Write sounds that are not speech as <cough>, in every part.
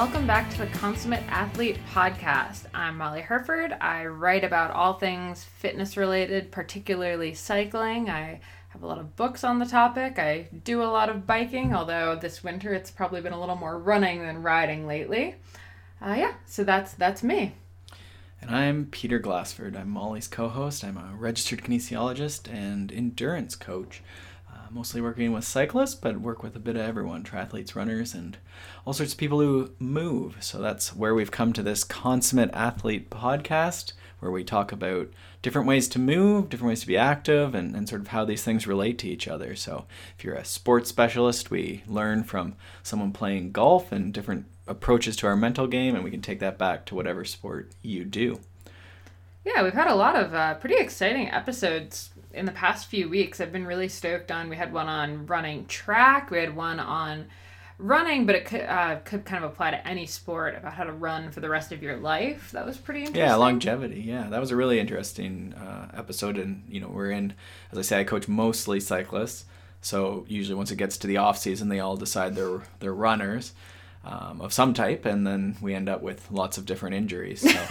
welcome back to the Consummate Athlete Podcast. I'm Molly Hurford. I write about all things fitness related, particularly cycling. I have a lot of books on the topic. I do a lot of biking, although this winter it's probably been a little more running than riding lately. Uh, yeah, so that's that's me. And I'm Peter Glassford. I'm Molly's co host. I'm a registered kinesiologist and endurance coach. Mostly working with cyclists, but work with a bit of everyone triathletes, runners, and all sorts of people who move. So that's where we've come to this Consummate Athlete podcast, where we talk about different ways to move, different ways to be active, and, and sort of how these things relate to each other. So if you're a sports specialist, we learn from someone playing golf and different approaches to our mental game, and we can take that back to whatever sport you do. Yeah, we've had a lot of uh, pretty exciting episodes in the past few weeks. I've been really stoked on. We had one on running track. We had one on running, but it could uh, could kind of apply to any sport about how to run for the rest of your life. That was pretty interesting. Yeah, longevity. Yeah, that was a really interesting uh, episode. And you know, we're in, as I say, I coach mostly cyclists. So usually, once it gets to the off season, they all decide they're they're runners um, of some type, and then we end up with lots of different injuries. So. <laughs>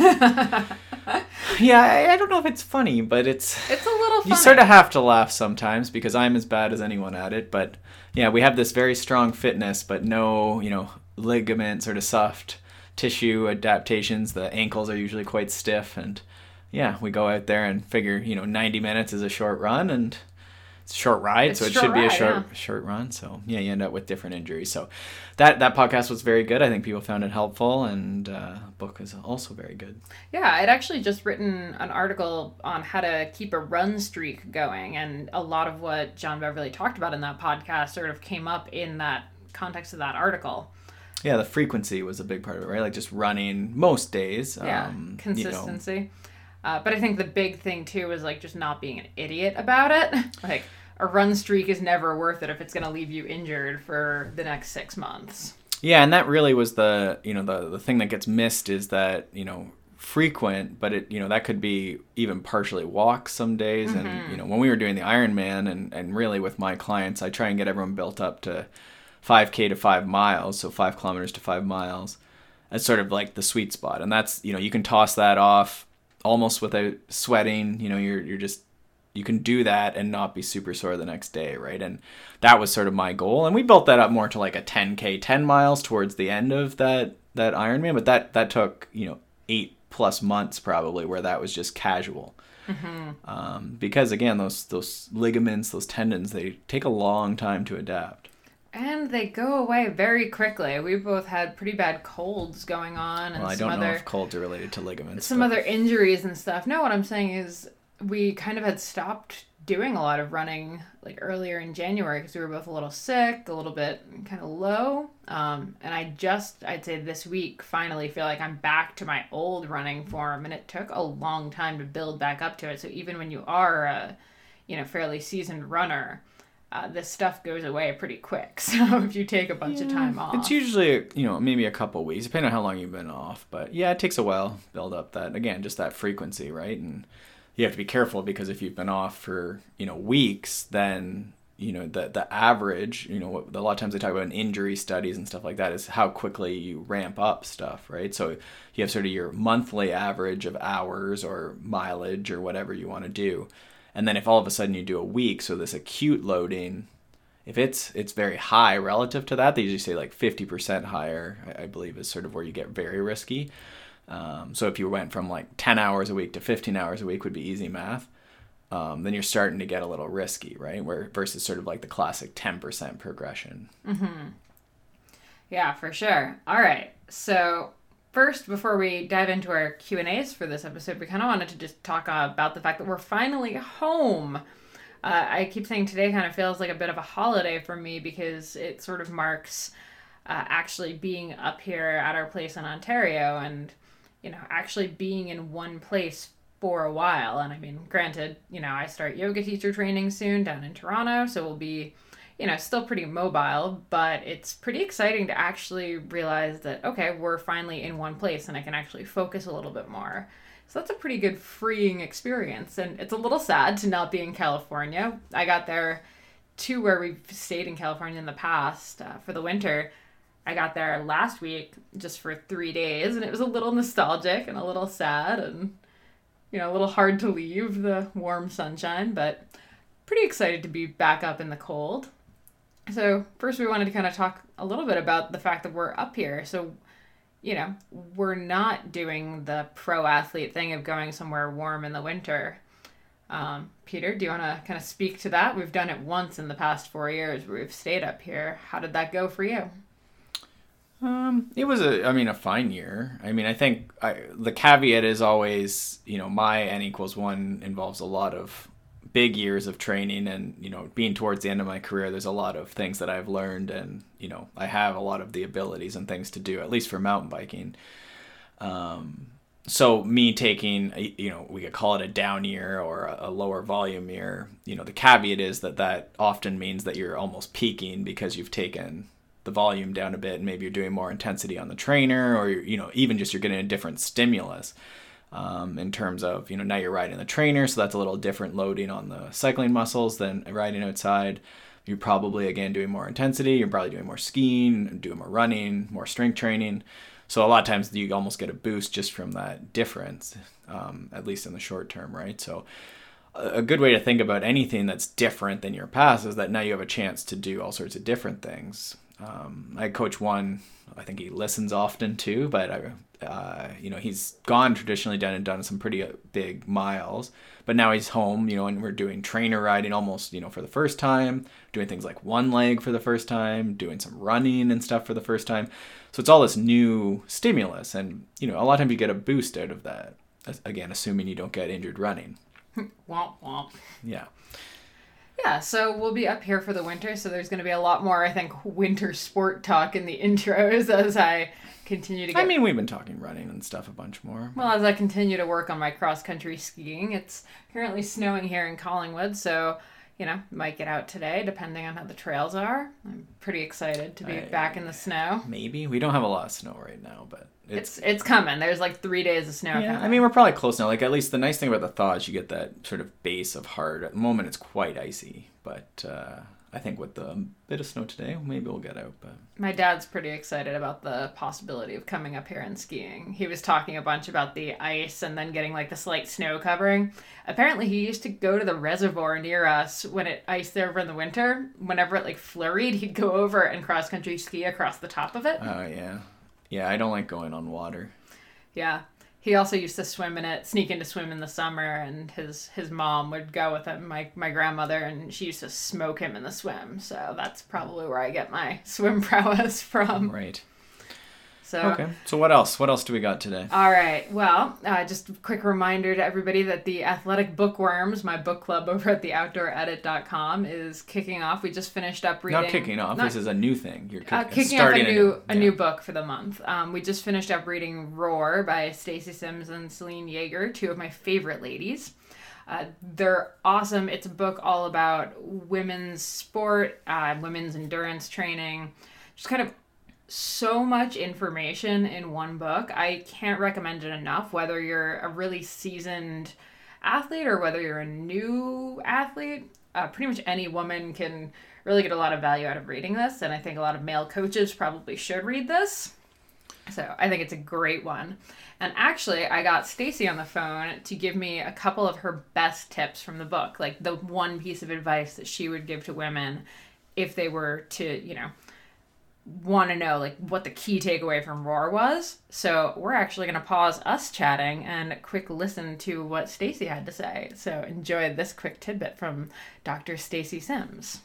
yeah, I, I, don't know if it's funny, but it's it's a little. Funny. You sort of have to laugh sometimes because I'm as bad as anyone at it. But yeah, we have this very strong fitness, but no, you know, ligament sort of soft tissue adaptations. The ankles are usually quite stiff, and yeah, we go out there and figure, you know, 90 minutes is a short run, and short ride, it's so it should be a short yeah. short run. So yeah, you end up with different injuries. So that that podcast was very good. I think people found it helpful, and uh, book is also very good. Yeah, I'd actually just written an article on how to keep a run streak going, and a lot of what John Beverly talked about in that podcast sort of came up in that context of that article. Yeah, the frequency was a big part of it, right? Like just running most days. Yeah, um, consistency. You know. Uh, but I think the big thing too is like just not being an idiot about it. <laughs> like a run streak is never worth it if it's going to leave you injured for the next six months. Yeah, and that really was the you know the the thing that gets missed is that you know frequent, but it you know that could be even partially walks some days. Mm-hmm. And you know when we were doing the Ironman and and really with my clients, I try and get everyone built up to 5k to five miles, so five kilometers to five miles. That's sort of like the sweet spot, and that's you know you can toss that off almost without sweating. You know you're you're just you can do that and not be super sore the next day, right? And that was sort of my goal. And we built that up more to like a 10k, 10 miles towards the end of that that Ironman, but that that took you know eight plus months probably where that was just casual. Mm-hmm. Um, because again, those those ligaments, those tendons, they take a long time to adapt. And they go away very quickly. We both had pretty bad colds going on, and well, I some don't other, know if colds are related to ligaments. Some but... other injuries and stuff. No, what I'm saying is we kind of had stopped doing a lot of running like earlier in January because we were both a little sick, a little bit kind of low. Um, and I just, I'd say this week, finally feel like I'm back to my old running form. And it took a long time to build back up to it. So even when you are a, you know, fairly seasoned runner, uh, this stuff goes away pretty quick. <laughs> So if you take a bunch yeah, of time off, it's usually you know maybe a couple weeks, depending on how long you've been off. But yeah, it takes a while to build up that again, just that frequency, right? And you have to be careful because if you've been off for you know weeks, then you know the the average you know a lot of times they talk about in injury studies and stuff like that is how quickly you ramp up stuff right so you have sort of your monthly average of hours or mileage or whatever you want to do and then if all of a sudden you do a week so this acute loading if it's it's very high relative to that they usually say like 50% higher I, I believe is sort of where you get very risky um, so if you went from like 10 hours a week to 15 hours a week would be easy math. Um, then you're starting to get a little risky, right? Where versus sort of like the classic 10% progression. Mm-hmm. Yeah, for sure. All right. So first, before we dive into our Q and A's for this episode, we kind of wanted to just talk about the fact that we're finally home. Uh, I keep saying today kind of feels like a bit of a holiday for me because it sort of marks uh, actually being up here at our place in Ontario and you know, actually being in one place for a while. And I mean, granted, you know, I start yoga teacher training soon down in Toronto, so we'll be, you know, still pretty mobile, but it's pretty exciting to actually realize that, okay, we're finally in one place and I can actually focus a little bit more. So that's a pretty good freeing experience. And it's a little sad to not be in California. I got there to where we've stayed in California in the past uh, for the winter I got there last week just for three days, and it was a little nostalgic and a little sad, and you know, a little hard to leave the warm sunshine, but pretty excited to be back up in the cold. So, first, we wanted to kind of talk a little bit about the fact that we're up here. So, you know, we're not doing the pro athlete thing of going somewhere warm in the winter. Um, Peter, do you want to kind of speak to that? We've done it once in the past four years we've stayed up here. How did that go for you? Um, it was a, I mean, a fine year. I mean, I think I, the caveat is always, you know, my n equals one involves a lot of big years of training and you know being towards the end of my career there's a lot of things that i've learned and you know i have a lot of the abilities and things to do at least for mountain biking. Um, so me taking you know we could call it a down year or a, a lower volume year you know the caveat is that that often means that you're almost peaking because you've taken the volume down a bit and maybe you're doing more intensity on the trainer or you know even just you're getting a different stimulus um, in terms of you know now you're riding the trainer so that's a little different loading on the cycling muscles than riding outside. You're probably again doing more intensity you're probably doing more skiing doing more running more strength training. So a lot of times you almost get a boost just from that difference um, at least in the short term right? So a good way to think about anything that's different than your past is that now you have a chance to do all sorts of different things. Um, I coach one. I think he listens often too, but I, uh, you know, he's gone traditionally done and done some pretty uh, big miles. But now he's home, you know, and we're doing trainer riding almost, you know, for the first time, doing things like one leg for the first time, doing some running and stuff for the first time. So it's all this new stimulus, and you know, a lot of times you get a boost out of that. Again, assuming you don't get injured running. <laughs> womp womp. Yeah. Yeah, so we'll be up here for the winter, so there's going to be a lot more, I think, winter sport talk in the <laughs> intros as I continue to get. I mean, we've been talking running and stuff a bunch more. Well, as I continue to work on my cross country skiing, it's currently snowing here in Collingwood, so you know, might get out today depending on how the trails are. I'm pretty excited to be I, back in the snow. Maybe we don't have a lot of snow right now, but it's it's, it's coming. There's like three days of snow. Yeah, coming. I mean we're probably close now. Like at least the nice thing about the thaw is you get that sort of base of hard. At the moment it's quite icy, but uh, I think with the bit of snow today, maybe we'll get out. But my dad's pretty excited about the possibility of coming up here and skiing. He was talking a bunch about the ice and then getting like the slight snow covering. Apparently, he used to go to the reservoir near us when it iced there over in the winter. Whenever it like flurried, he'd go over and cross country ski across the top of it. Oh yeah, yeah. I don't like going on water. Yeah, he also used to swim in it, sneak in to swim in the summer, and his his mom would go with him, my my grandmother, and she used to smoke him in the swim. So that's probably where I get my <laughs> swim prowess from. Right. So okay. So what else? What else do we got today? All right. Well, uh, just a quick reminder to everybody that the Athletic Bookworms, my book club over at theoutdooredit.com, is kicking off. We just finished up reading. Not kicking off. Not, this is a new thing. You're uh, kicking off a new a, a new book for the month. Um, we just finished up reading Roar by Stacy Sims and Selene Yeager, two of my favorite ladies. Uh, they're awesome. It's a book all about women's sport, uh, women's endurance training, just kind of so much information in one book. I can't recommend it enough, whether you're a really seasoned athlete or whether you're a new athlete. Uh, pretty much any woman can really get a lot of value out of reading this, and I think a lot of male coaches probably should read this. So I think it's a great one. And actually, I got Stacy on the phone to give me a couple of her best tips from the book, like the one piece of advice that she would give to women if they were to, you know, want to know like what the key takeaway from Roar was. So we're actually going to pause us chatting and quick listen to what Stacy had to say. So enjoy this quick tidbit from Dr. Stacy Sims.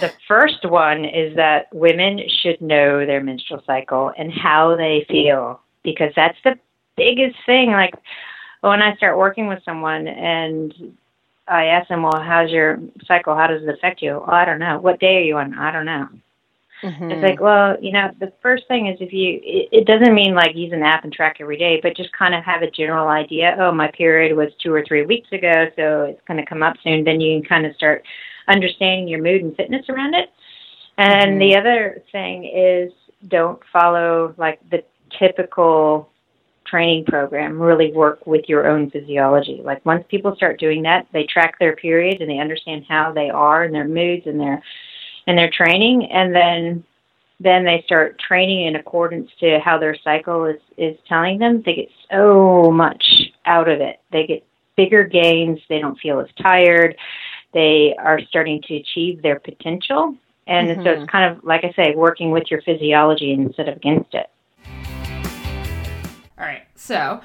The first one is that women should know their menstrual cycle and how they feel because that's the biggest thing. Like when I start working with someone and I asked him, well, how's your cycle? How does it affect you? Well, I don't know. What day are you on? I don't know. Mm-hmm. It's like, well, you know, the first thing is if you, it, it doesn't mean like use an app and track every day, but just kind of have a general idea. Oh, my period was two or three weeks ago, so it's going to come up soon. Then you can kind of start understanding your mood and fitness around it. And mm-hmm. the other thing is don't follow like the typical training program really work with your own physiology. Like once people start doing that, they track their periods and they understand how they are and their moods and their and their training and then then they start training in accordance to how their cycle is, is telling them, they get so much out of it. They get bigger gains, they don't feel as tired, they are starting to achieve their potential. And mm-hmm. so it's kind of, like I say, working with your physiology instead of against it. All right. So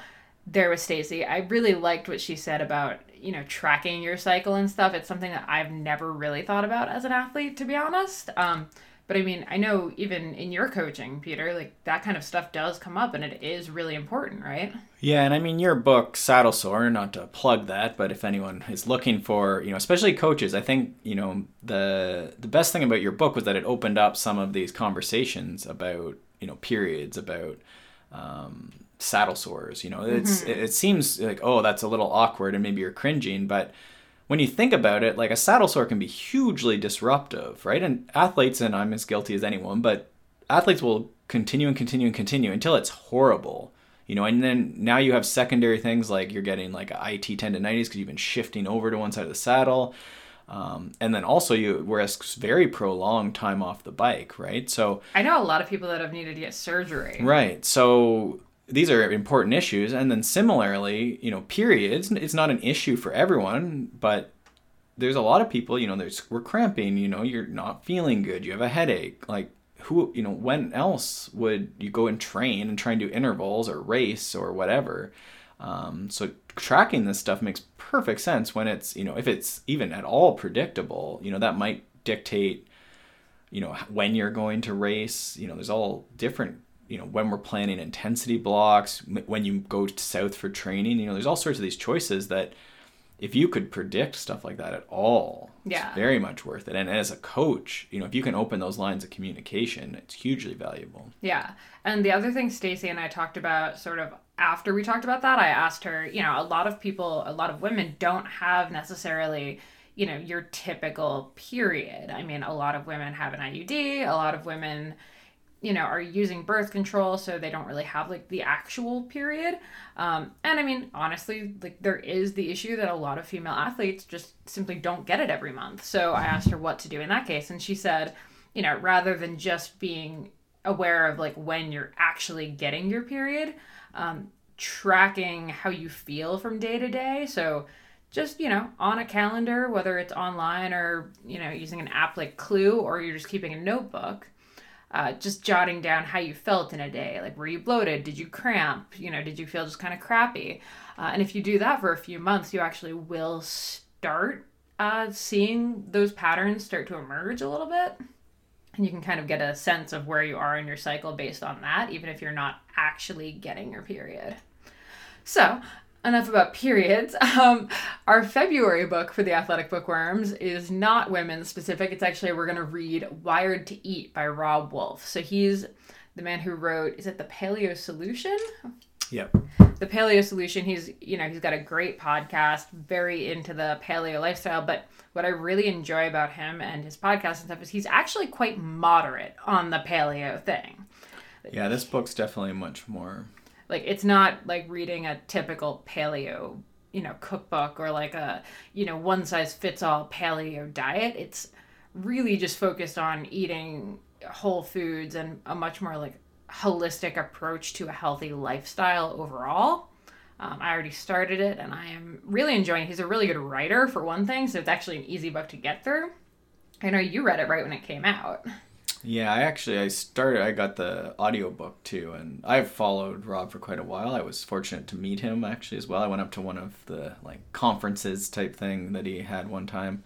there was Stacy. I really liked what she said about, you know, tracking your cycle and stuff. It's something that I've never really thought about as an athlete, to be honest. Um, but I mean, I know even in your coaching, Peter, like that kind of stuff does come up and it is really important, right? Yeah, and I mean your book Saddle Sore, not to plug that, but if anyone is looking for, you know, especially coaches, I think, you know, the the best thing about your book was that it opened up some of these conversations about, you know, periods, about um, saddle sores, you know. It's mm-hmm. it, it seems like oh, that's a little awkward and maybe you're cringing, but when you think about it, like a saddle sore can be hugely disruptive, right? And athletes, and I'm as guilty as anyone, but athletes will continue and continue and continue until it's horrible, you know. And then now you have secondary things like you're getting like IT tendonitis because you've been shifting over to one side of the saddle. Um, and then also you risk very prolonged time off the bike, right? So I know a lot of people that have needed to get surgery. Right. So these are important issues. And then similarly you know periods it's not an issue for everyone but there's a lot of people you know there's we're cramping you know you're not feeling good you have a headache. Like who you know when else would you go and train and try and do intervals or race or whatever? Um, so tracking this stuff makes perfect sense when it's you know if it's even at all predictable you know that might dictate you know when you're going to race you know there's all different you know when we're planning intensity blocks when you go south for training you know there's all sorts of these choices that if you could predict stuff like that at all yeah. it's very much worth it. And as a coach you know if you can open those lines of communication it's hugely valuable. Yeah. And the other thing stacy and i talked about sort of after we talked about that i asked her you know a lot of people a lot of women don't have necessarily you know your typical period. I mean a lot of women have an iud a lot of women you know are using birth control so they don't really have like the actual period. Um, and i mean honestly like there is the issue that a lot of female athletes just simply don't get it every month. So i asked her what to do in that case and she said you know rather than just being aware of like when you're actually getting your period um, tracking how you feel from day to day. So just you know on a calendar whether it's online or you know using an app like clue or you're just keeping a notebook uh, just jotting down how you felt in a day. Like, were you bloated? Did you cramp? You know, did you feel just kind of crappy? Uh, and if you do that for a few months, you actually will start uh, seeing those patterns start to emerge a little bit. And you can kind of get a sense of where you are in your cycle based on that, even if you're not actually getting your period. So, enough about periods. <laughs> Um, our February book for the Athletic Bookworms is not women specific. It's actually, we're going to read Wired to Eat by Robb Wolf. So he's the man who wrote, is it The Paleo Solution? Yep. The Paleo Solution. He's, you know, he's got a great podcast, very into the paleo lifestyle. But what I really enjoy about him and his podcast and stuff is he's actually quite moderate on the paleo thing. Yeah, this book's definitely much more like it's not like reading a typical paleo, you know, cookbook or like a, you know, one size fits all paleo diet. It's really just focused on eating whole foods and a much more like holistic approach to a healthy lifestyle overall. Um, I already started it and I am really enjoying it. He's a really good writer for one thing, so it's actually an easy book to get through. I know you read it right when it came out. Yeah, I actually I started I got the audiobook too and I've followed Rob for quite a while. I was fortunate to meet him actually as well. I went up to one of the like conferences type thing that he had one time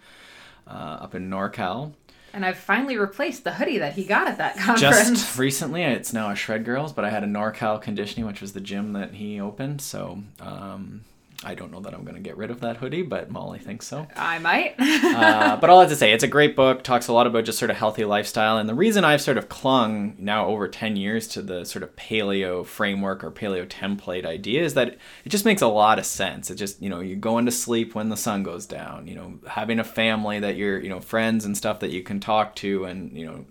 uh, up in NorCal. And I've finally replaced the hoodie that he got at that <laughs> conference. Just recently, it's now a Shred Girls, but I had a NorCal Conditioning, which was the gym that he opened. So um, I don't know that I'm going to get rid of that hoodie, but Molly thinks so. I might. <laughs> uh, but all I have to say, it's a great book. Talks a lot about just sort of healthy lifestyle, and the reason I've sort of clung now over ten years to the sort of paleo framework or paleo template idea is that it just makes a lot of sense. It just you know you're going to sleep when the sun goes down. You know having a family that you're you know friends and stuff that you can talk to, and you know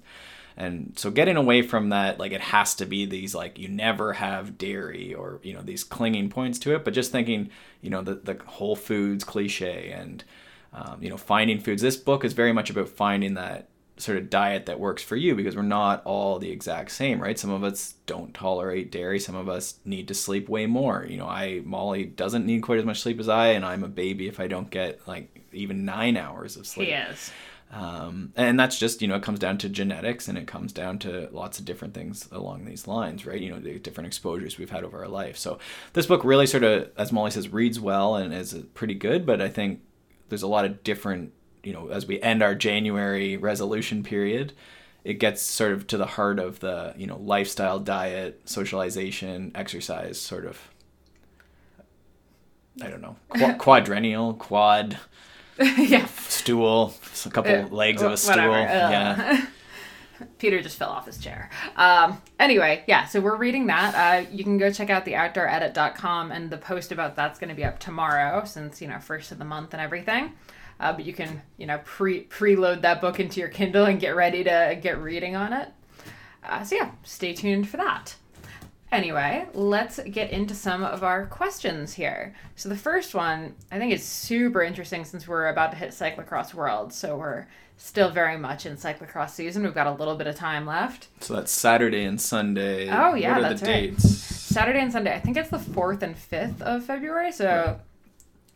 and so getting away from that like it has to be these like you never have dairy or you know these clinging points to it but just thinking you know the, the whole foods cliche and um, you know finding foods this book is very much about finding that sort of diet that works for you because we're not all the exact same, right? Some of us don't tolerate dairy, some of us need to sleep way more. You know, I Molly doesn't need quite as much sleep as I and I'm a baby if I don't get like even 9 hours of sleep. He is. Um, and that's just you know it comes down to genetics and it comes down to lots of different things along these lines right? You know the different exposures we've had over our life. So this book really sort of as molly says reads well and is pretty good but i think there's a lot of different you know as we end our january resolution period it gets sort of to the heart of the you know lifestyle diet socialization exercise sort of i don't know qu- <laughs> quadrennial quad. <laughs> Yeah. Stool, a couple Uh, legs of a stool. whatever. Yeah. <laughs> Peter just fell off his chair. Um, anyway, yeah, so we're reading that. Uh, you can go check out the outdooredit.com and the post about that's going to be up tomorrow since, you know, first of the month and everything. Uh, but you can, you know, pre preload that book into your Kindle and get ready to get reading on it. Uh, so yeah, stay tuned for that. Anyway, let's get into some of our questions here. So the first one, I think is super interesting since we're about to hit Cyclocross World. So we're still very much in cyclocross season. We've got a little bit of time left. So that's Saturday and Sunday. Oh, yeah, What are that's the right. dates? Saturday and Sunday. I think it's the 4th and 5th of February. So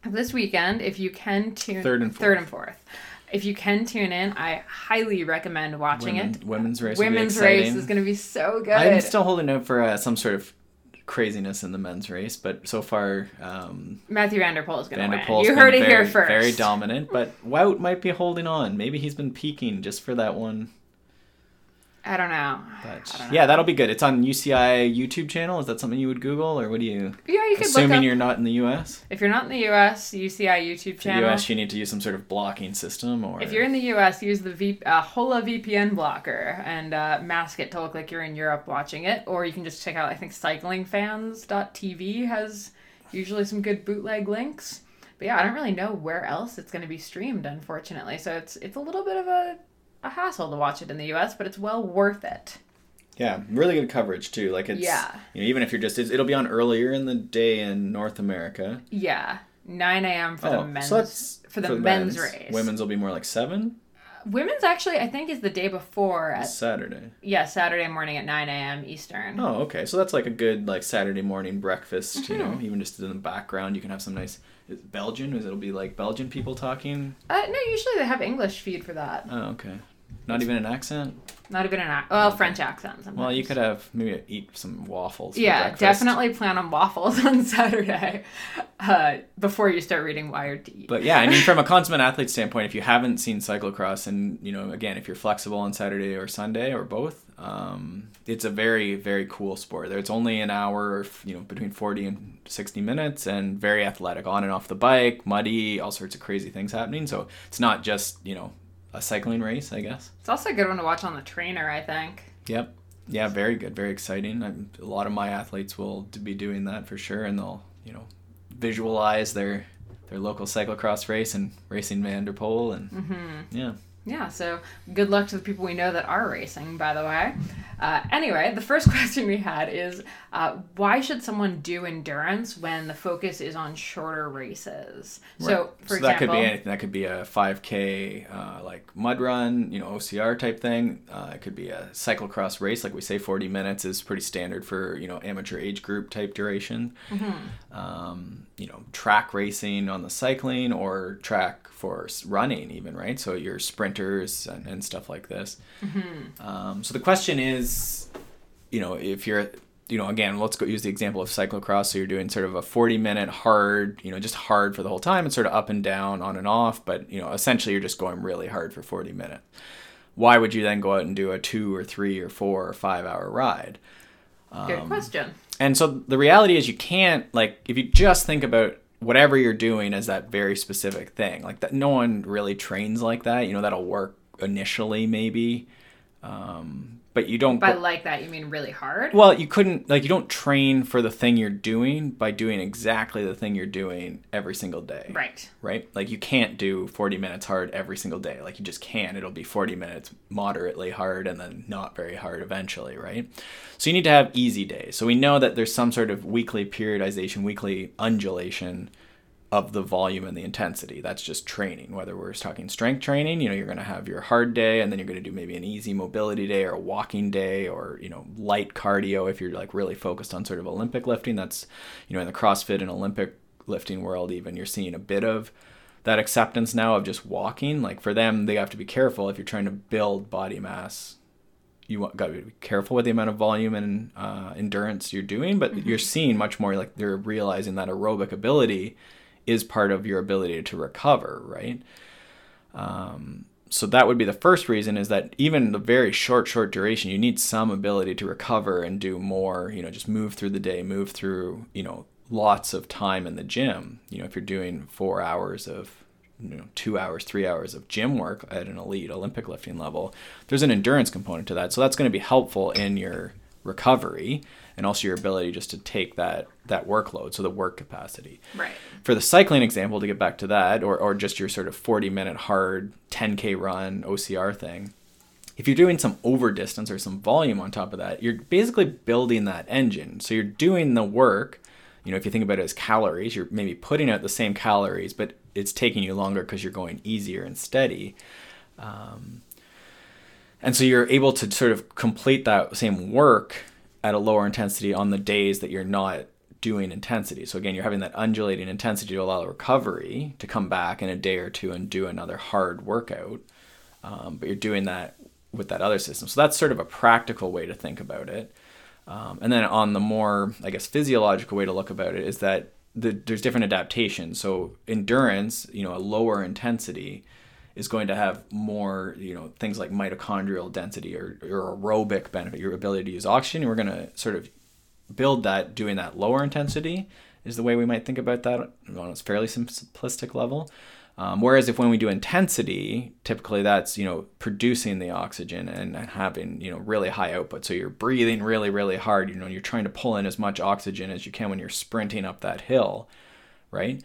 this weekend, if you can tune Third and third and fourth. If you can tune in, I highly recommend watching Women- it. women's race. Women's race is going to be so good. I'm still holding out for uh, some sort of craziness in the men's race, but so far, um, Mathieu van der Poel is going to win. You heard it very, here first. Very dominant, but Wout might be holding on. Maybe he's been peaking just for that one. I don't know. But don't know. yeah, that'll be good. It's on UCI YouTube channel. Is that something you would Google, or what do you? Yeah, you could Assuming you're not in the U.S. If you're not in the US, UCI YouTube The channel. U.S. you need to use some sort of blocking system, or If you're in the US, use the v- uh, Hola VPN blocker and uh, mask it to look like you're in Europe watching it. Or you can just check out, I think, cyclingfans.tv has usually some good bootleg links. But yeah, I don't really know where else it's going to be streamed, unfortunately. So it's it's a little bit of a, a hassle to watch it in the US, but it's well worth it. Yeah, really good coverage too. Like it's Yeah. you know, even if you're just it'll be on earlier in the day in North America. Yeah, 9 a.m. Oh, for the men's Oh, so that's for the men's race. Women's will be more like seven. Women's actually, I think, is the day before at Saturday. yeah Saturday morning at 9 a.m. Eastern. Oh, okay. So that's like a good like Saturday morning breakfast. You Mm-hmm. know, even just in the background, you can have some nice is Belgian. Is it'll be like Belgian people talking? Uh, no, usually they have English feed for that. Oh, okay. Not even an accent. Not even an ac- well French accent. Sometimes. Well, you could have maybe eat some waffles. Yeah, definitely plan on waffles <laughs> on Saturday uh, before you start reading Wired to Eat. But yeah, I mean, from a consummate athlete standpoint, if you haven't seen cyclocross, and you know, again, if you're flexible on Saturday or Sunday or both, um, it's a very, very cool sport. There, it's only an hour, you know, between 40 and 60 minutes, and very athletic, on and off the bike, muddy, all sorts of crazy things happening. So it's not just you know a cycling race, I guess. it's also a good one to watch on the trainer. I think. Yep. Yeah, very good, very exciting. I'm, a lot of my athletes will be doing that for sure, and they'll you know visualize their their local cyclocross race and racing van der Poel, and Mm-hmm. yeah. Yeah, so good luck to the people we know that are racing, by the way. Uh, anyway, the first <laughs> question we had is uh, why should someone do endurance when the focus is on shorter races? So, for so that could example, be anything. That could be a 5K, uh, like mud run, you know, OCR type thing. Uh, it could be a cyclocross race, like we say, 40 minutes is pretty standard for you know amateur age group type duration. Mm-hmm. Um, you know, track racing on the cycling or track for running, even right. So your sprinters and, and stuff like this. Mm-hmm. Um, so the question is, you know, if you're you know, again, let's go use the example of cyclocross. So you're doing sort of a 40 minute hard, you know, just hard for the whole time and sort of up and down, on and off. But, you know, essentially you're just going really hard for 40 minutes. Why would you then go out and do a two or three or four or five hour ride? good um, question. And so the reality is you can't, like, if you just think about whatever you're doing is that very specific thing, like that, no one really trains like that. You know, that'll work initially, maybe. Um, but you don't By go- like that, you mean really hard? well, you couldn't like you don't train for the thing you're doing by doing exactly the thing you're doing every single day. right. Right? Like you can't do 40 minutes hard every single day. Like you just can't. It'll be 40 minutes moderately hard and then not very hard eventually, right? So you need to have easy days. So we know that there's some sort of weekly periodization, weekly undulation of the volume and the intensity. That's just training. Whether we're talking strength training, you know, you're going to have your hard day and then you're going to do maybe an easy mobility day or a walking day or, you know, light cardio if you're like really focused on sort of Olympic lifting. That's, you know, in the CrossFit and Olympic lifting world even you're seeing a bit of that acceptance now of just walking. Like for them, they have to be careful if you're trying to build body mass you got to be careful with the amount of volume and uh, endurance you're doing, but mm-hmm. you're seeing much more like they're realizing that aerobic ability is part of your ability to recover, right? Um, so that would be the first reason is that even the very short, short duration, you need some ability to recover and do more, you know, just move through the day, move through, you know, lots of time in the gym. You know, if you're doing four hours of, you know, two hours, three hours of gym work at an elite Olympic lifting level, there's an endurance component to that. So that's going to be helpful in your recovery and also your ability just to take that that workload so the work capacity. Right. For the cycling example to get back to that or, or just your sort of 40 minute hard 10k run ocr thing if you're doing some over distance or some volume on top of that you're basically building that engine. So you're doing the work you know if you think about it as calories you're maybe putting out the same calories but it's taking you longer because you're going easier and steady. Um, and so you're able to sort of complete that same work at a lower intensity on the days that you're not doing intensity. So again, you're having that undulating intensity to allow recovery to come back in a day or two and do another hard workout. Um, but you're doing that with that other system. So that's sort of a practical way to think about it. Um, and then on the more, I guess, physiological way to look about it is that the, there's different adaptations. So endurance, you know, a lower intensity is going to have more, you know, things like mitochondrial density or, or aerobic benefit, your ability to use oxygen. We're going to sort of build that doing that lower intensity is the way we might think about that on a fairly simplistic level. Um, whereas if when we do intensity, typically that's you know producing the oxygen and having you know really high output. So you're breathing really really hard. You know you're trying to pull in as much oxygen as you can when you're sprinting up that hill, right?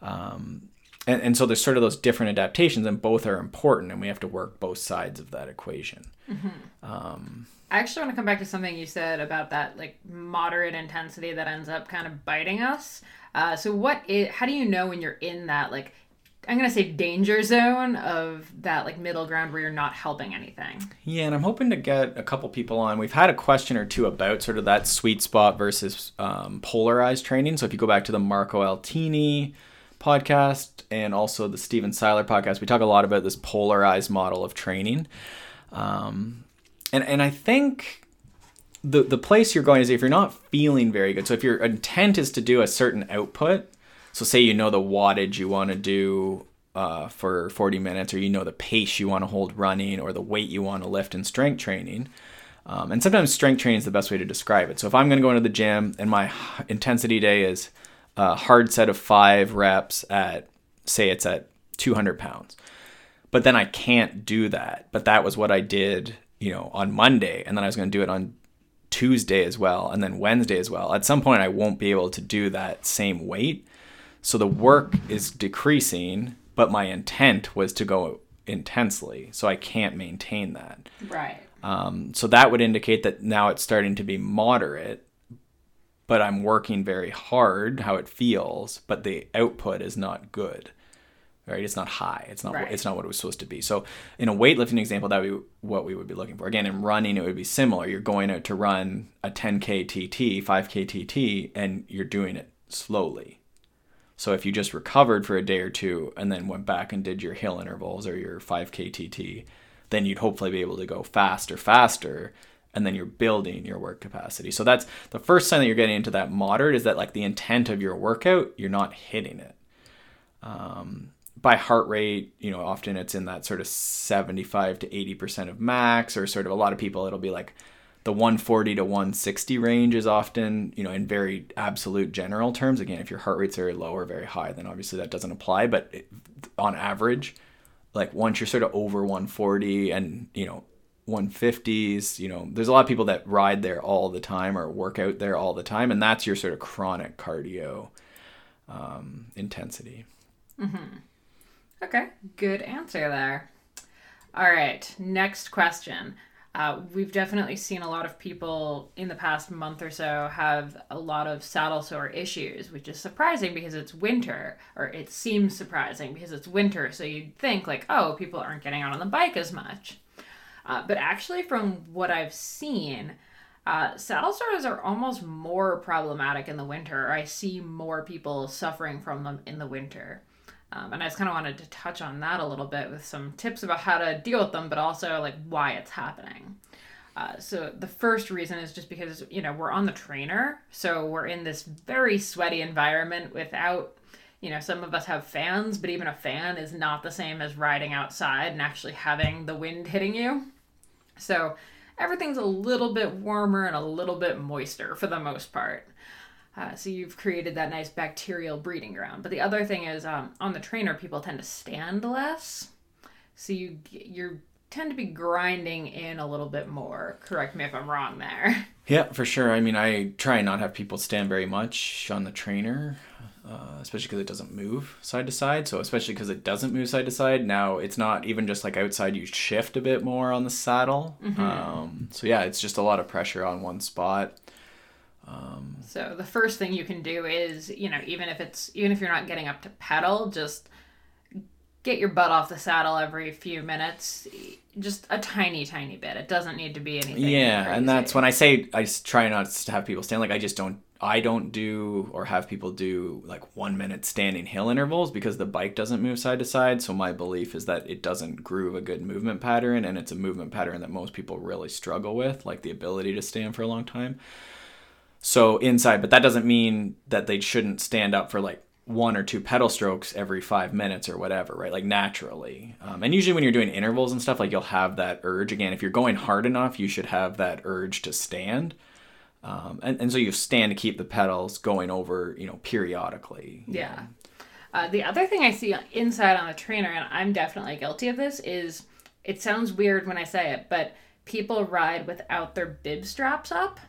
Um, and, and so there's sort of those different adaptations and both are important and we have to work both sides of that equation. Mm-hmm. um, i actually want to come back to something you said about that like moderate intensity that ends up kind of biting us. Uh, so what is how do you know when you're in that like i'm going to say danger zone of that like middle ground where you're not helping anything? Yeah and i'm hoping to get a couple people on. We've had a question or two about sort of that sweet spot versus um, polarized training. So if you go back to the marco altini podcast and also the Stephen Seiler podcast, we talk a lot about this polarized model of training. Um, and, and I think the, the place you're going is if you're not feeling very good. So if your intent is to do a certain output, so say you know the wattage you want to do uh, for 40 minutes, or you know the pace you want to hold running, or the weight you want to lift in strength training. Um, and sometimes strength training is the best way to describe it. So if I'm going to go into the gym and my intensity day is a hard set of five reps at, say, it's at 200 pounds. But then I can't do that. But that was what I did, you know, on Monday. And then I was going to do it on Tuesday as well. And then Wednesday as well. At some point, I won't be able to do that same weight. So the work is decreasing, but my intent was to go intensely. So I can't maintain that. Right. Um, so that would indicate that now it's starting to be moderate but I'm working very hard how it feels, but the output is not good. Right? It's not high. It's not right. it's not what it was supposed to be. So in a weightlifting example, that would be what we would be looking for. Again, in running it would be similar. You're going out to run a 10k TT, 5k TT and you're doing it slowly. So if you just recovered for a day or two and then went back and did your hill intervals or your 5k TT, then you'd hopefully be able to go faster faster and then you're building your work capacity. So that's the first sign that you're getting into that moderate is that like the intent of your workout, you're not hitting it. Um, by heart rate, you know, often it's in that sort of 75 to 80% of max, or sort of a lot of people, it'll be like the 140 to 160 range is often, you know, in very absolute general terms. Again, if your heart rate's very low or very high, then obviously that doesn't apply. But it, on average, like once you're sort of over 140 and, you know, 150s you know there's a lot of people that ride there all the time or work out there all the time and that's your sort of chronic cardio um, intensity mm-hmm. okay good answer there all right next question Uh, we've definitely seen a lot of people in the past month or so have a lot of saddle sore issues, which is surprising because it's winter, or it seems surprising because it's winter. So you'd think, like, oh, people aren't getting out on the bike as much. Uh, but actually, from what I've seen, uh, saddle sores are almost more problematic in the winter. I see more people suffering from them in the winter. Um, and I just kind of wanted to touch on that a little bit with some tips about how to deal with them, but also like why it's happening. Uh, so the first reason is just because you know we're on the trainer, so we're in this very sweaty environment without you know some of us have fans, but even a fan is not the same as riding outside and actually having the wind hitting you. So everything's a little bit warmer and a little bit moister for the most part. Uh, so you've created that nice bacterial breeding ground. But the other thing is, um, on the trainer, people tend to stand less, so you you tend to be grinding in a little bit more. Correct me if I'm wrong there. Yeah, for sure. I mean, I try not have people stand very much on the trainer, uh, especially because it doesn't move side to side. So especially because it doesn't move side to side. Now it's not even just like outside. You shift a bit more on the saddle. Mm-hmm. Um, so yeah, it's just a lot of pressure on one spot. Um, so the first thing you can do is, you know, even if it's even if you're not getting up to pedal, just get your butt off the saddle every few minutes, just a tiny, tiny bit. It doesn't need to be anything. Yeah, crazy. and that's when I say I try not to have people stand. Like I just don't. I don't do or have people do like one minute standing hill intervals because the bike doesn't move side to side. So my belief is that it doesn't groove a good movement pattern, and it's a movement pattern that most people really struggle with, like the ability to stand for a long time. So inside, but that doesn't mean that they shouldn't stand up for like one or two pedal strokes every five minutes or whatever, right? Like naturally. Um, and usually when you're doing intervals and stuff, like you'll have that urge again. If you're going hard enough, you should have that urge to stand. Um, and, and so you stand to keep the pedals going over, you know, periodically. Yeah. Uh, the other thing I see inside on the trainer, and I'm definitely guilty of this, is it sounds weird when I say it, but people ride without their bib straps up.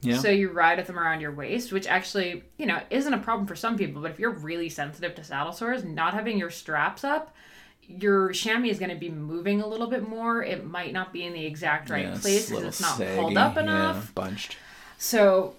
Yeah. So you ride with them around your waist, which actually, you know, isn't a problem for some people. But if you're really sensitive to saddle sores, not having your straps up, your chamois is going to be moving a little bit more. It might not be in the exact right yeah, place because it's not saggy, pulled up enough. Yeah, bunched. So,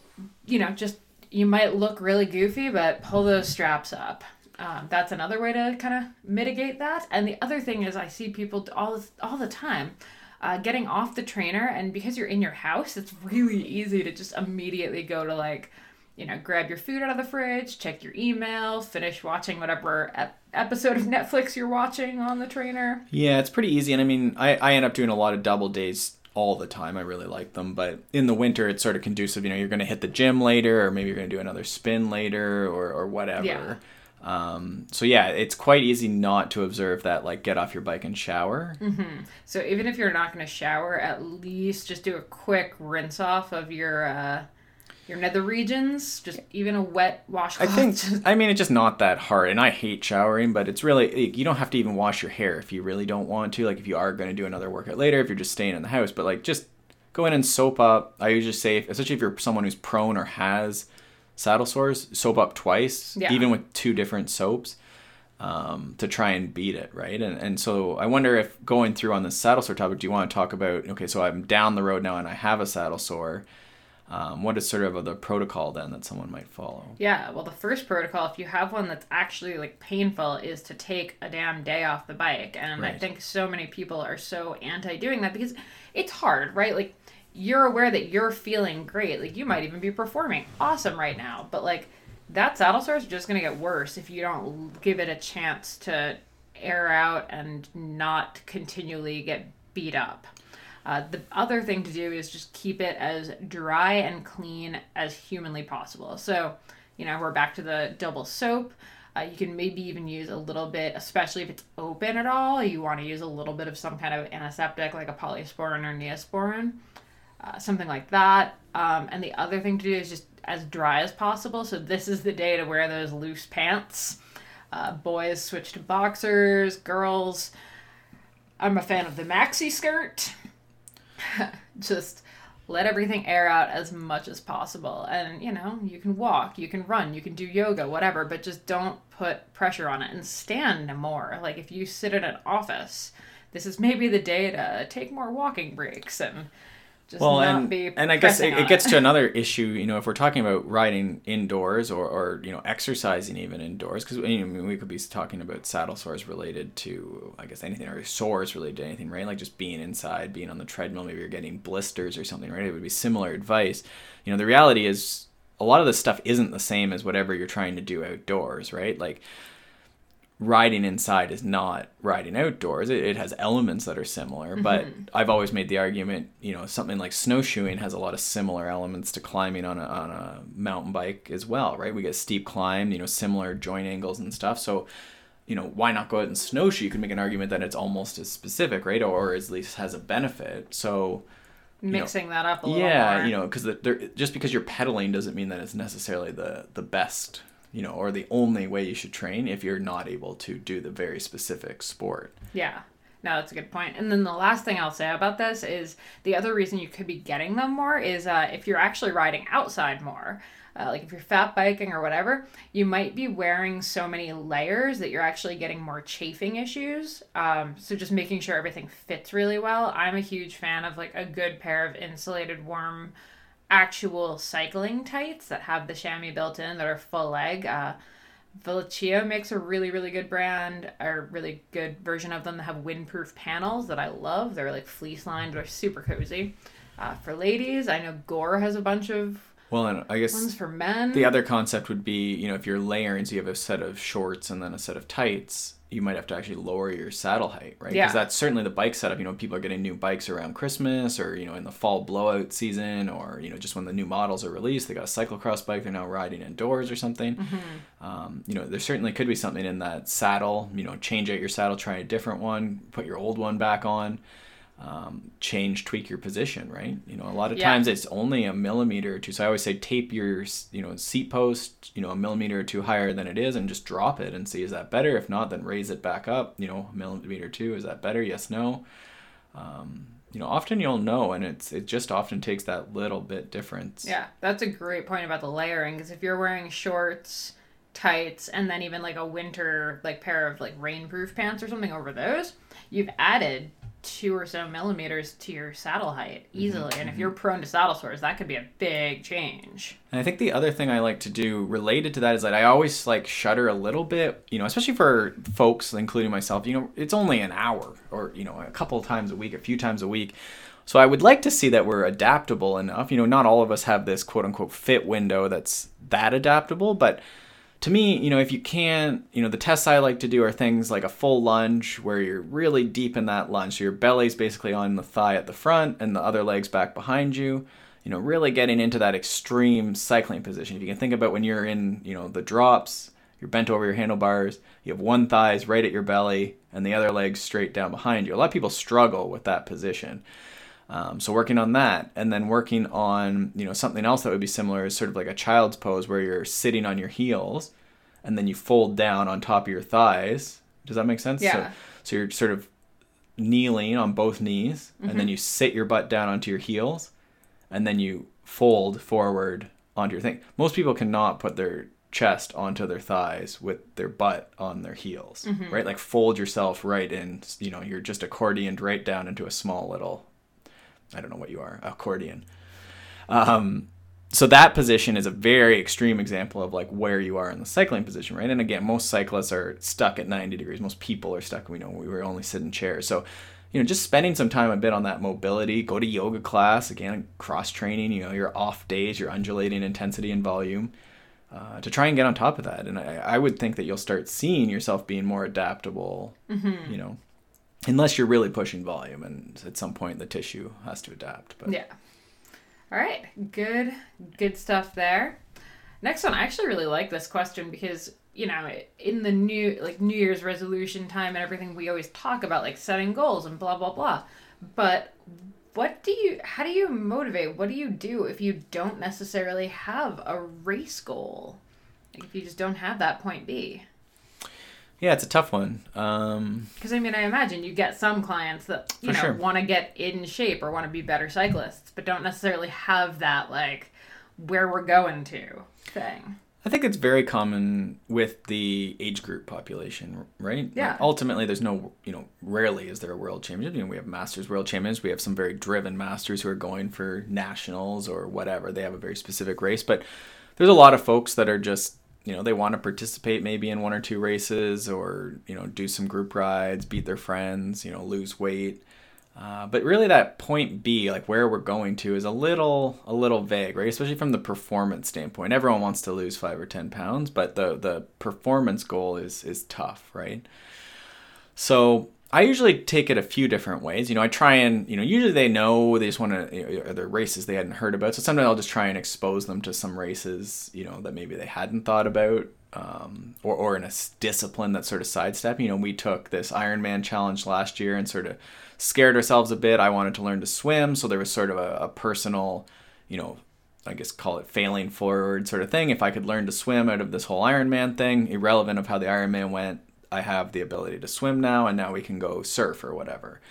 you know, just you might look really goofy, but pull those straps up. Um, that's another way to kind of mitigate that. And the other thing is, I see people all all the time uh, getting off the trainer and because you're in your house it's really easy to just immediately go to like you know grab your food out of the fridge check your email finish watching whatever ep- episode of <laughs> netflix you're watching on the trainer yeah it's pretty easy and i mean i, I end up doing a lot of double days all the time i really like them but in the winter it's sort of conducive you know you're going to hit the gym later or maybe you're going to do another spin later or, or whatever yeah. Um, so yeah, it's quite easy not to observe that like get off your bike and shower. Mm-hmm. So even if you're not going to shower, at least just do a quick rinse off of your uh, your nether regions. Just even a wet washcloth. I think. <laughs> I mean, it's just not that hard, and I hate showering, but it's really you don't have to even wash your hair if you really don't want to. Like if you are going to do another workout later, if you're just staying in the house, but like just go in and soap up. I usually say, especially if you're someone who's prone or has saddle sores, soap up twice, yeah. even with two different soaps, um, to try and beat it, right? And and so I wonder if going through on the saddle sore topic, do you want to talk about? Okay, so I'm down the road now and I have a saddle sore. Um, what is sort of the protocol then that someone might follow? Yeah, well, the first protocol, if you have one that's actually like painful, is to take a damn day off the bike. And right. I think so many people are so anti doing that because it's hard, right? Like you're aware that you're feeling great. Like you might even be performing awesome right now, but like that saddle sore is just going to get worse if you don't give it a chance to air out and not continually get beat up. Uh, the other thing to do is just keep it as dry and clean as humanly possible. So, you know, we're back to the double soap. Uh, you can maybe even use a little bit, especially if it's open at all. You want to use a little bit of some kind of antiseptic like a polysporin or neosporin. Uh, something like that. Um, and the other thing to do is just as dry as possible. So this is the day to wear those loose pants. Uh, boys switch to boxers. Girls, I'm a fan of the maxi skirt. <laughs> just let everything air out as much as possible. And you know, you can walk, you can run, you can do yoga, whatever, but just don't put pressure on it and stand more. Like if you sit in an office, this is maybe the day to take more walking breaks and just well, and, and I guess it, it gets to another issue. You know, if we're talking about riding indoors or, or you know exercising even indoors, because I mean, we could be talking about saddle sores related to I guess anything or sores related to anything, right? Like just being inside, being on the treadmill, maybe you're getting blisters or something, right? It would be similar advice. You know, the reality is a lot of this stuff isn't the same as whatever you're trying to do outdoors, right? Like riding inside is not riding outdoors. It, it has elements that are similar, but mm-hmm. I've always made the argument, you know, something like snowshoeing has a lot of similar elements to climbing on a, on a mountain bike as well, right? We get steep climb, you know, similar joint angles and stuff. So, you know, why not go out and snowshoe? You can make an argument that it's almost as specific, right? Or at least has a benefit. So, mixing that up a little yeah, more. you know, because just because you're pedaling doesn't mean that it's necessarily the the best, you know, or the only way you should train if you're not able to do the very specific sport. Yeah. No, that's a good point. And then the last thing I'll say about this is the other reason you could be getting them more is uh, if you're actually riding outside more. Uh, like if you're fat biking or whatever, you might be wearing so many layers that you're actually getting more chafing issues. Um, so just making sure everything fits really well. I'm a huge fan of like a good pair of insulated, warm, actual cycling tights that have the chamois built in that are full leg. Uh, Velocio makes a really, really good brand, or really good version of them that have windproof panels that I love. They're like fleece lined, they're super cozy. Uh, for ladies, I know Gore has a bunch of Well, and I guess ones for men. the other concept would be, you know, if you're layering, so you have a set of shorts and then a set of tights, you might have to actually lower your saddle height, right? Yeah. Because that's certainly the bike setup. You know, people are getting new bikes around Christmas or, you know, in the fall blowout season or, you know, just when the new models are released. They got a cyclocross bike, they're now riding indoors or something. Mm-hmm. Um, you know, there certainly could be something in that saddle, you know, change out your saddle, try a different one, put your old one back on. Um, change, tweak your position, right? You know, a lot of Yeah. times it's only a millimeter or two. So I always say tape your, you know, seat post, you know, a millimeter or two higher than it is, and just drop it and see is that better. If not, then raise it back up. You know, a millimeter or two. Is that better? Yes, no. Um, you know, often you'll know, and it's it just often takes that little bit difference. yeah, that's a great point about the layering because if you're wearing shorts, tights, and then even like a winter like pair of like rainproof pants or something over those, you've added two or so millimeters to your saddle height mm-hmm, easily. And if mm-hmm. you're prone to saddle sores, that could be a big change. And I think the other thing I like to do related to that is that I always like shudder a little bit, you know, especially for folks, including myself, you know, it's only an hour or, you know, a couple of times a week, a few times a week. So I would like to see that we're adaptable enough. You know, not all of us have this quote unquote fit window that's that adaptable, but to me, you know, if you can't, you know, the tests I like to do are things like a full lunge where you're really deep in that lunge. So your belly's basically on the thigh at the front and the other leg's back behind you. You know, really getting into that extreme cycling position. If you can think about when you're in, you know, the drops, you're bent over your handlebars, you have one thigh's right at your belly and the other leg's straight down behind you. A lot of people struggle with that position. Um, so working on that, and then working on you know something else that would be similar is sort of like a child's pose where you're sitting on your heels, and then you fold down on top of your thighs. Does that make sense? Yeah. So, so you're sort of kneeling on both knees, and Mm-hmm. then you sit your butt down onto your heels, and then you fold forward onto your thing. Most people cannot put their chest onto their thighs with their butt on their heels, Mm-hmm. right? Like fold yourself right in. You know, you're just accordioned right down into a small little I don't know what you are, accordion. Um, so that position is a very extreme example of like where you are in the cycling position, right? And again, most cyclists are stuck at 90 degrees. Most people are stuck. We know we were only sitting chairs. So, you know, just spending some time a bit on that mobility. Go to yoga class again, cross training. You know, your off days, your undulating intensity and volume. Uh, to try and get on top of that, and I, I would think that you'll start seeing yourself being more adaptable. You know, unless you're really pushing volume and at some point the tissue has to adapt but Yeah. All right. Good. Good stuff there. Next one. I actually really like this question because you know in the new like New Year's resolution time and everything we always talk about like setting goals and blah blah blah. But what do you? How do you motivate? What do you do if you don't necessarily have a race goal? Like if you just don't have that point B. yeah it's a tough one um, Because I mean, I imagine you get some clients that you know sure. want to get in shape or want to be better cyclists, but don't necessarily have that like where we're going to thing. I think it's very common with the age group population, right? Yeah. Like, ultimately, there's no, you know, rarely is there a world champion. You know, we have masters world champions. We have some very driven masters who are going for nationals or whatever. They have a very specific race, but there's a lot of folks that are just, you know, they want to participate maybe in one or two races or, you know, do some group rides, beat their friends, you know, lose weight. Uh, but really, that point B, like where we're going to, is a little a little vague, right? Especially from the performance standpoint. Everyone wants to lose five or ten pounds, but the the performance goal is is tough, right? So I usually take it a few different ways. You know, I try and you know usually they know they just want to you know, races they hadn't heard about. So sometimes I'll just try and expose them to some races you know that maybe they hadn't thought about. Um, or, or in a discipline that's sort of sidestepping. You know, we took this Ironman challenge last year and sort of scared ourselves a bit. I wanted to learn to swim, so there was sort of a, a personal, you know, I guess call it failing forward sort of thing. If I could learn to swim out of this whole Ironman thing, irrelevant of how the Ironman went, I have the ability to swim now, and now we can go surf or whatever.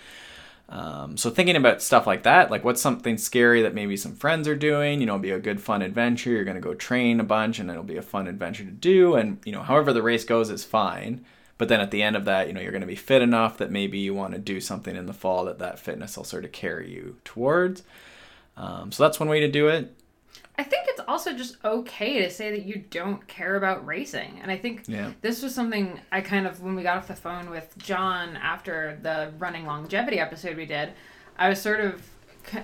Um, so thinking about stuff like that, like what's something scary that maybe some friends are doing, you know, be a good fun adventure. You're going to go train a bunch and it'll be a fun adventure to do. And, you know, however the race goes is fine. But then at the end of that, you know, you're going to be fit enough that maybe you want to do something in the fall that that fitness will sort of carry you towards. Um, so that's one way to do it. I think it's also just okay to say that you don't care about racing. And I think Yeah. this was something I kind of, when we got off the phone with John after the running longevity episode we did, I was sort of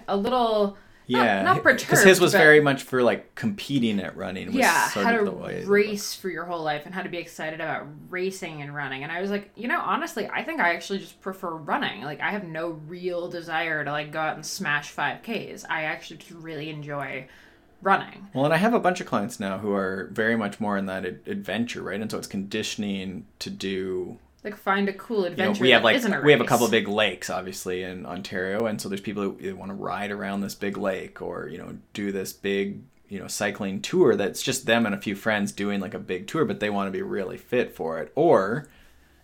a little, Yeah. not Because perturbed, Because his was very much for like competing at running. Was yeah, sort how of to the way. race for your whole life and how to be excited about racing and running. And I was like, you know, honestly, I think I actually just prefer running. Like, I have no real desire to like go out and smash 5Ks. I actually just really enjoy running. Well, and I have a bunch of clients now who are very much more in that ad- adventure, right? And so it's conditioning to do Like, find a cool you know, adventure. we have like we have a couple of big lakes obviously in Ontario and so there's people who want to ride around this big lake or you know do this big you know cycling tour that's just them and a few friends doing like a big tour but they want to be really fit for it or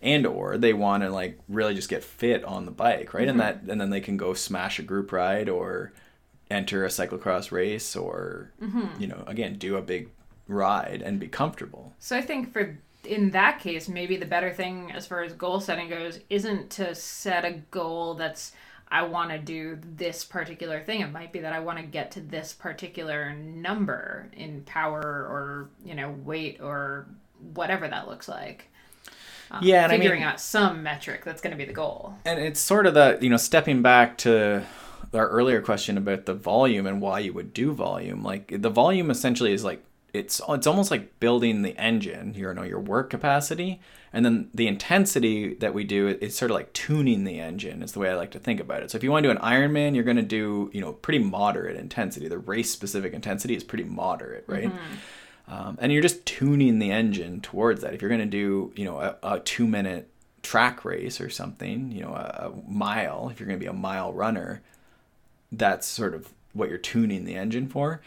and or they want to like really just get fit on the bike right and mm-hmm. that and then they can go smash a group ride or enter a cyclocross race or you know again do a big ride and be comfortable So I think for in that case, maybe the better thing as far as goal setting goes isn't to set a goal that's I want to do this particular thing. It might be that I want to get to this particular number in power or you know weight or whatever that looks like. Um, Yeah, and I figuring mean- out some metric that's going to be the goal. And it's sort of the, you know, stepping back to our earlier question about the volume and why you would do volume. Like the volume essentially is like it's it's almost like building the engine, you know, your work capacity, and then the intensity that we do is sort of like tuning the engine. Is the way I like to think about it. So if you want to do an Ironman, you're going to do you know pretty moderate intensity. The race specific intensity is pretty moderate, right? Um, and you're just tuning the engine towards that. If you're going to do you know a, a two minute track race or something, you know, a, a mile, if you're going to be a mile runner, that's sort of what you're tuning the engine for.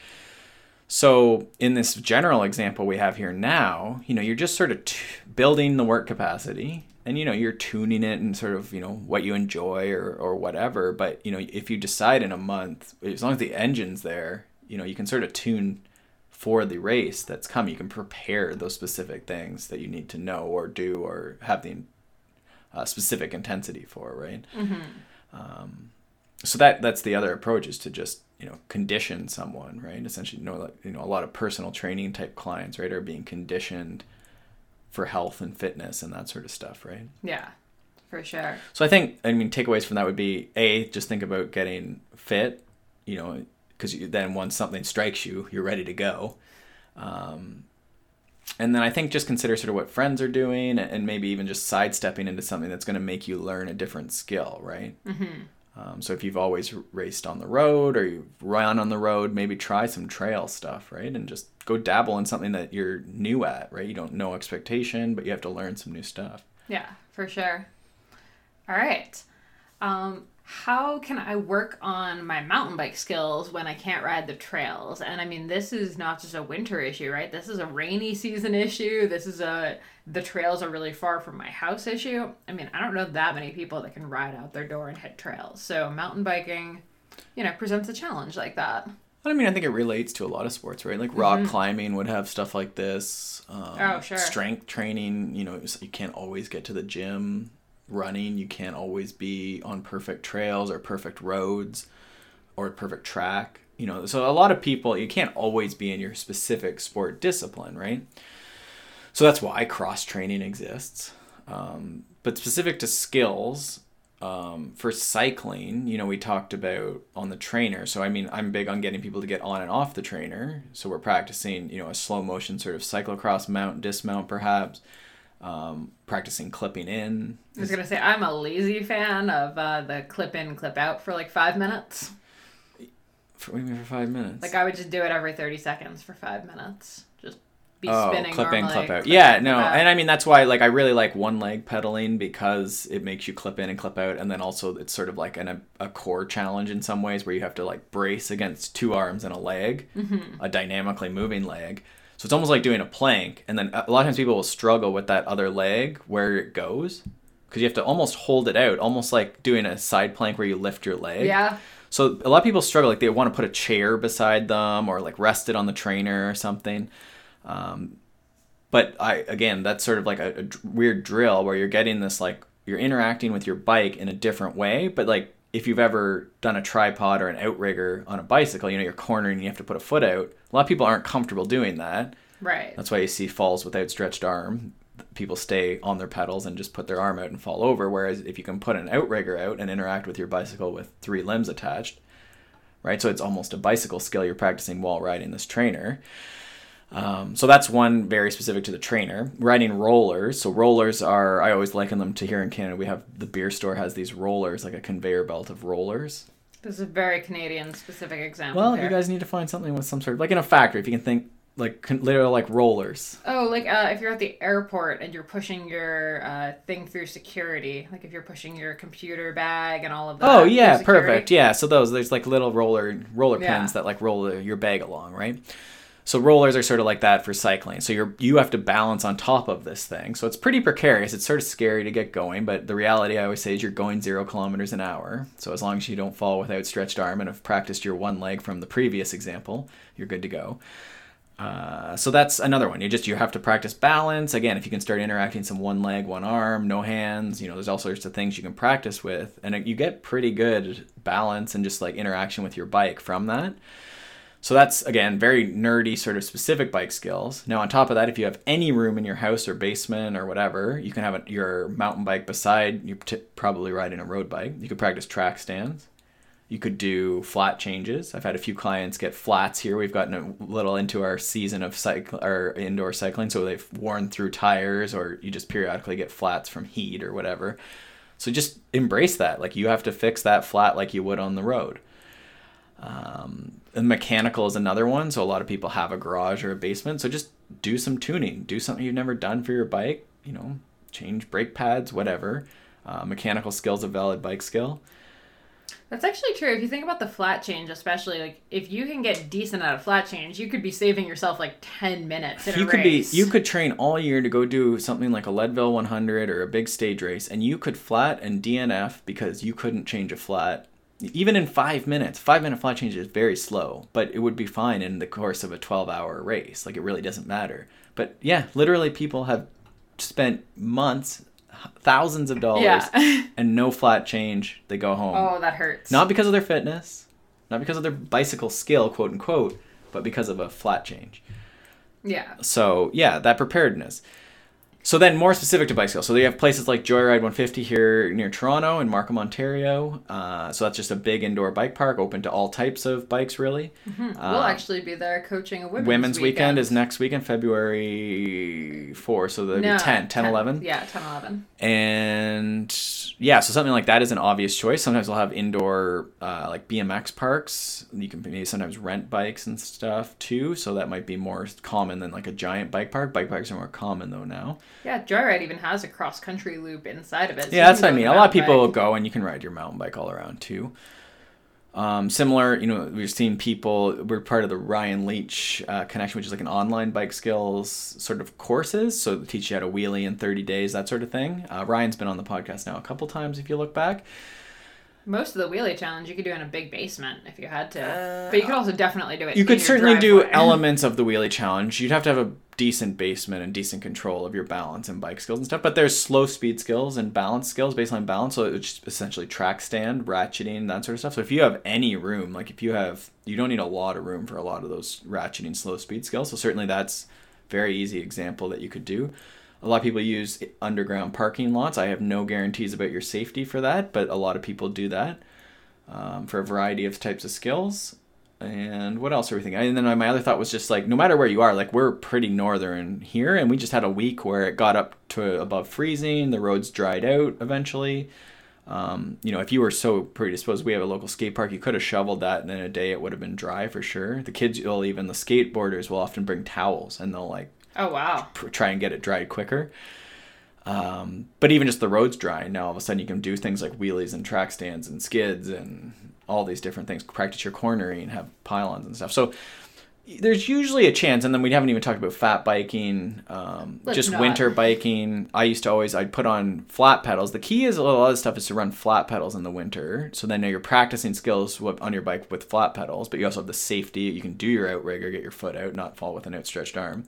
So, in this general example we have here now, you know, you're just sort of t- building the work capacity and, you know, you're tuning it and sort of, you know, what you enjoy or, or whatever. But, you know, if you decide in a month, as long as the engine's there, you know, you can sort of tune for the race that's coming. You can prepare those specific things that you need to know or do or have the uh, specific intensity for, right? Um, so that that's the other approach is to just you know condition someone, right? Essentially, you know, like, you know, a lot of personal training type clients, right, are being conditioned for health and fitness and that sort of stuff, right? Yeah, for sure. So I think, I mean, takeaways from that would be a just think about getting fit, you know, because then once something strikes you, you're ready to go. Um, and then I think just consider sort of what friends are doing, and maybe even just sidestepping into something that's going to make you learn a different skill, right? Mm-hmm. Um, so if you've always raced on the road or you've run on the road, maybe try some trail stuff, right? And just go dabble in something that you're new at, right? You don't know expectation, but you have to learn some new stuff. Yeah, for sure. All right. Um, how can I work on my mountain bike skills when I can't ride the trails? And I mean, this is not just a winter issue, right? This is a rainy <laughs> season issue. This is a the trails are really far from my house issue. I mean, I don't know that many people that can ride out their door and hit trails. So mountain biking, you know, presents a challenge like that. I mean, I think it relates to a lot of sports, right? Like rock climbing would have stuff like this. Um, Mm-hmm. Oh, sure. Strength training, you know, you can't always get to the gym. Running, you can't always be on perfect trails or perfect roads or perfect track. You know, so a lot of people, you can't always be in your specific sport discipline, right? So that's why cross training exists. Um, but specific to skills, um, for cycling, you know, we talked about on the trainer. So, I mean, I'm big on getting people to get on and off the trainer. So, we're practicing, you know, a slow motion sort of cyclocross mount, dismount, perhaps, um, practicing clipping in. I was gonna say I'm a lazy fan of uh, the clip in, clip out for like five minutes. For, what do you mean for five minutes? Like I would just do it every thirty seconds for five minutes. Be oh, spinning clip normally. in, clip out. clip Yeah, in, no, out. and I mean that's why like I really like one leg pedaling because it makes you clip in and clip out, and then also it's sort of like an, a, a core challenge in some ways where you have to like brace against two arms and a leg, Mm-hmm. a dynamically moving leg. So it's almost like doing a plank, and then a lot of times people will struggle with that other leg where it goes because you have to almost hold it out, almost like doing a side plank where you lift your leg. yeah, So a lot of people struggle, like they want to put a chair beside them or like rest it on the trainer or something. Um, but I again, that's sort of like a, a weird drill where you're getting this like you're interacting with your bike in a different way. But like if you've ever done a tripod or an outrigger on a bicycle, you know you're cornering, and you have to put a foot out. A lot of people aren't comfortable doing that. right. That's why you see falls with outstretched arm. People stay on their pedals and just put their arm out and fall over. Whereas if you can put an outrigger out and interact with your bicycle with three limbs attached, right? So it's almost a bicycle skill you're practicing while riding this trainer. Um, so that's one very specific to the trainer. Riding rollers. So rollers are I always liken them to here in Canada. We have the beer store has these rollers, like a conveyor belt of rollers. This is a very Canadian specific example. Well, you guys need to find something with some sort of like in a factory. If you can think like con- literally like rollers. Oh, like uh, if you're at the airport and you're pushing your uh, thing through security, like if you're pushing your computer bag and all of that. Oh yeah, perfect. Yeah, so those there's like little roller roller Yeah. pins that like roll your bag along, right? So rollers are sort of like that for cycling. So you're you have to balance on top of this thing. So it's pretty precarious. It's sort of scary to get going, but the reality I always say is you're going zero kilometers an hour. So as long as you don't fall with outstretched arm and have practiced your one leg from the previous example, you're good to go. Uh, so that's another one. You just you have to practice balance. Again, if you can start interacting some one leg, one arm, no hands, you know, there's all sorts of things you can practice with, and you get pretty good balance and just like interaction with your bike from that. So that's again very nerdy, sort of specific bike skills. Now on top of that, if you have any room in your house or basement or whatever, you can have a, your mountain bike beside. You're t- probably riding a road bike. You could practice track stands. You could do flat changes. I've had a few clients get flats here. We've gotten a little into our season of cycle or indoor cycling, so they've worn through tires, or you just periodically get flats from heat or whatever. So just embrace that. Like you have to fix that flat like you would on the road. Um, and mechanical is another one. So a lot of people have a garage or a basement. So just do some tuning. Do something you've never done for your bike. You know, change brake pads, whatever. Uh, mechanical skills a valid bike skill. That's actually true. If you think about the flat change, especially like if you can get decent at a flat change, you could be saving yourself like ten minutes in you could race. be you could train all year to go do something like a Leadville 100 or a big stage race, and you could flat and DNF because you couldn't change a flat. Even in five minutes, five minute flat change is very slow, but it would be fine in the course of a 12 hour race. Like it really doesn't matter. But yeah, literally, people have spent months, thousands of dollars, Yeah. <laughs> and no flat change. They go home. oh, that hurts. Not because of their fitness, not because of their bicycle skill, quote unquote, but because of a flat change. yeah. So yeah, that preparedness. So then, more specific to bicycle. So you have places like Joyride 150 here near Toronto in Markham, Ontario. Uh, so that's just a big indoor bike park, open to all types of bikes, really. we'll Uh, actually be there coaching a women's, weekend. Women's weekend is next weekend, February 4. So the No, 10, 10, 11. Yeah, 10, 11. And yeah, so something like that is an obvious choice. Sometimes we'll have indoor uh, like BMX parks. You can maybe sometimes rent bikes and stuff too. So that might be more common than like a giant bike park. Bike parks are more common though now. Yeah, Joyride even has a cross country loop inside of it. so yeah, that's what I mean. A lot of people bike. go and you can ride your mountain bike all around too. Um, similar, you know, we've seen people. We're part of the Ryan Leech uh, connection, which is like an online bike skills sort of courses. So they teach you how to wheelie in 30 days, that sort of thing. Uh, Ryan's been on the podcast now a couple times, if you look back. Most of the wheelie challenge you could do in a big basement if you had to, but you could uh, also definitely do it. You in could your certainly do <laughs> elements of the wheelie challenge. You'd have to have a decent basement and decent control of your balance and bike skills and stuff. But there's slow speed skills and balance skills, baseline balance. So it's essentially track stand, ratcheting, that sort of stuff. So if you have any room, like if you have, you don't need a lot of room for a lot of those ratcheting, slow speed skills. So certainly that's very easy example that you could do. A lot of people use underground parking lots. I have no guarantees about your safety for that, but a lot of people do that um, for a variety of types of skills. And what else are we thinking? And then my other thought was just like, no matter where you are, like we're pretty northern here, and we just had a week where it got up to above freezing. The roads dried out eventually. Um, you know, if you were so predisposed, we have a local skate park. You could have shoveled that, and in a day it would have been dry for sure. The kids will even the skateboarders will often bring towels, and they'll like Oh wow! try and get it dried quicker. Um, but even just the roads dry, now all of a sudden you can do things like wheelies and track stands and skids and all these different things. Practice your cornering and have pylons and stuff. So there's usually a chance, and then we haven't even talked about fat biking, um, just not. winter biking. I used to always I'd put on flat pedals. The key is a lot of stuff is to run flat pedals in the winter, so then you're practicing skills on your bike with flat pedals, but you also have the safety. You can do your outrigger, get your foot out, not fall with an outstretched arm.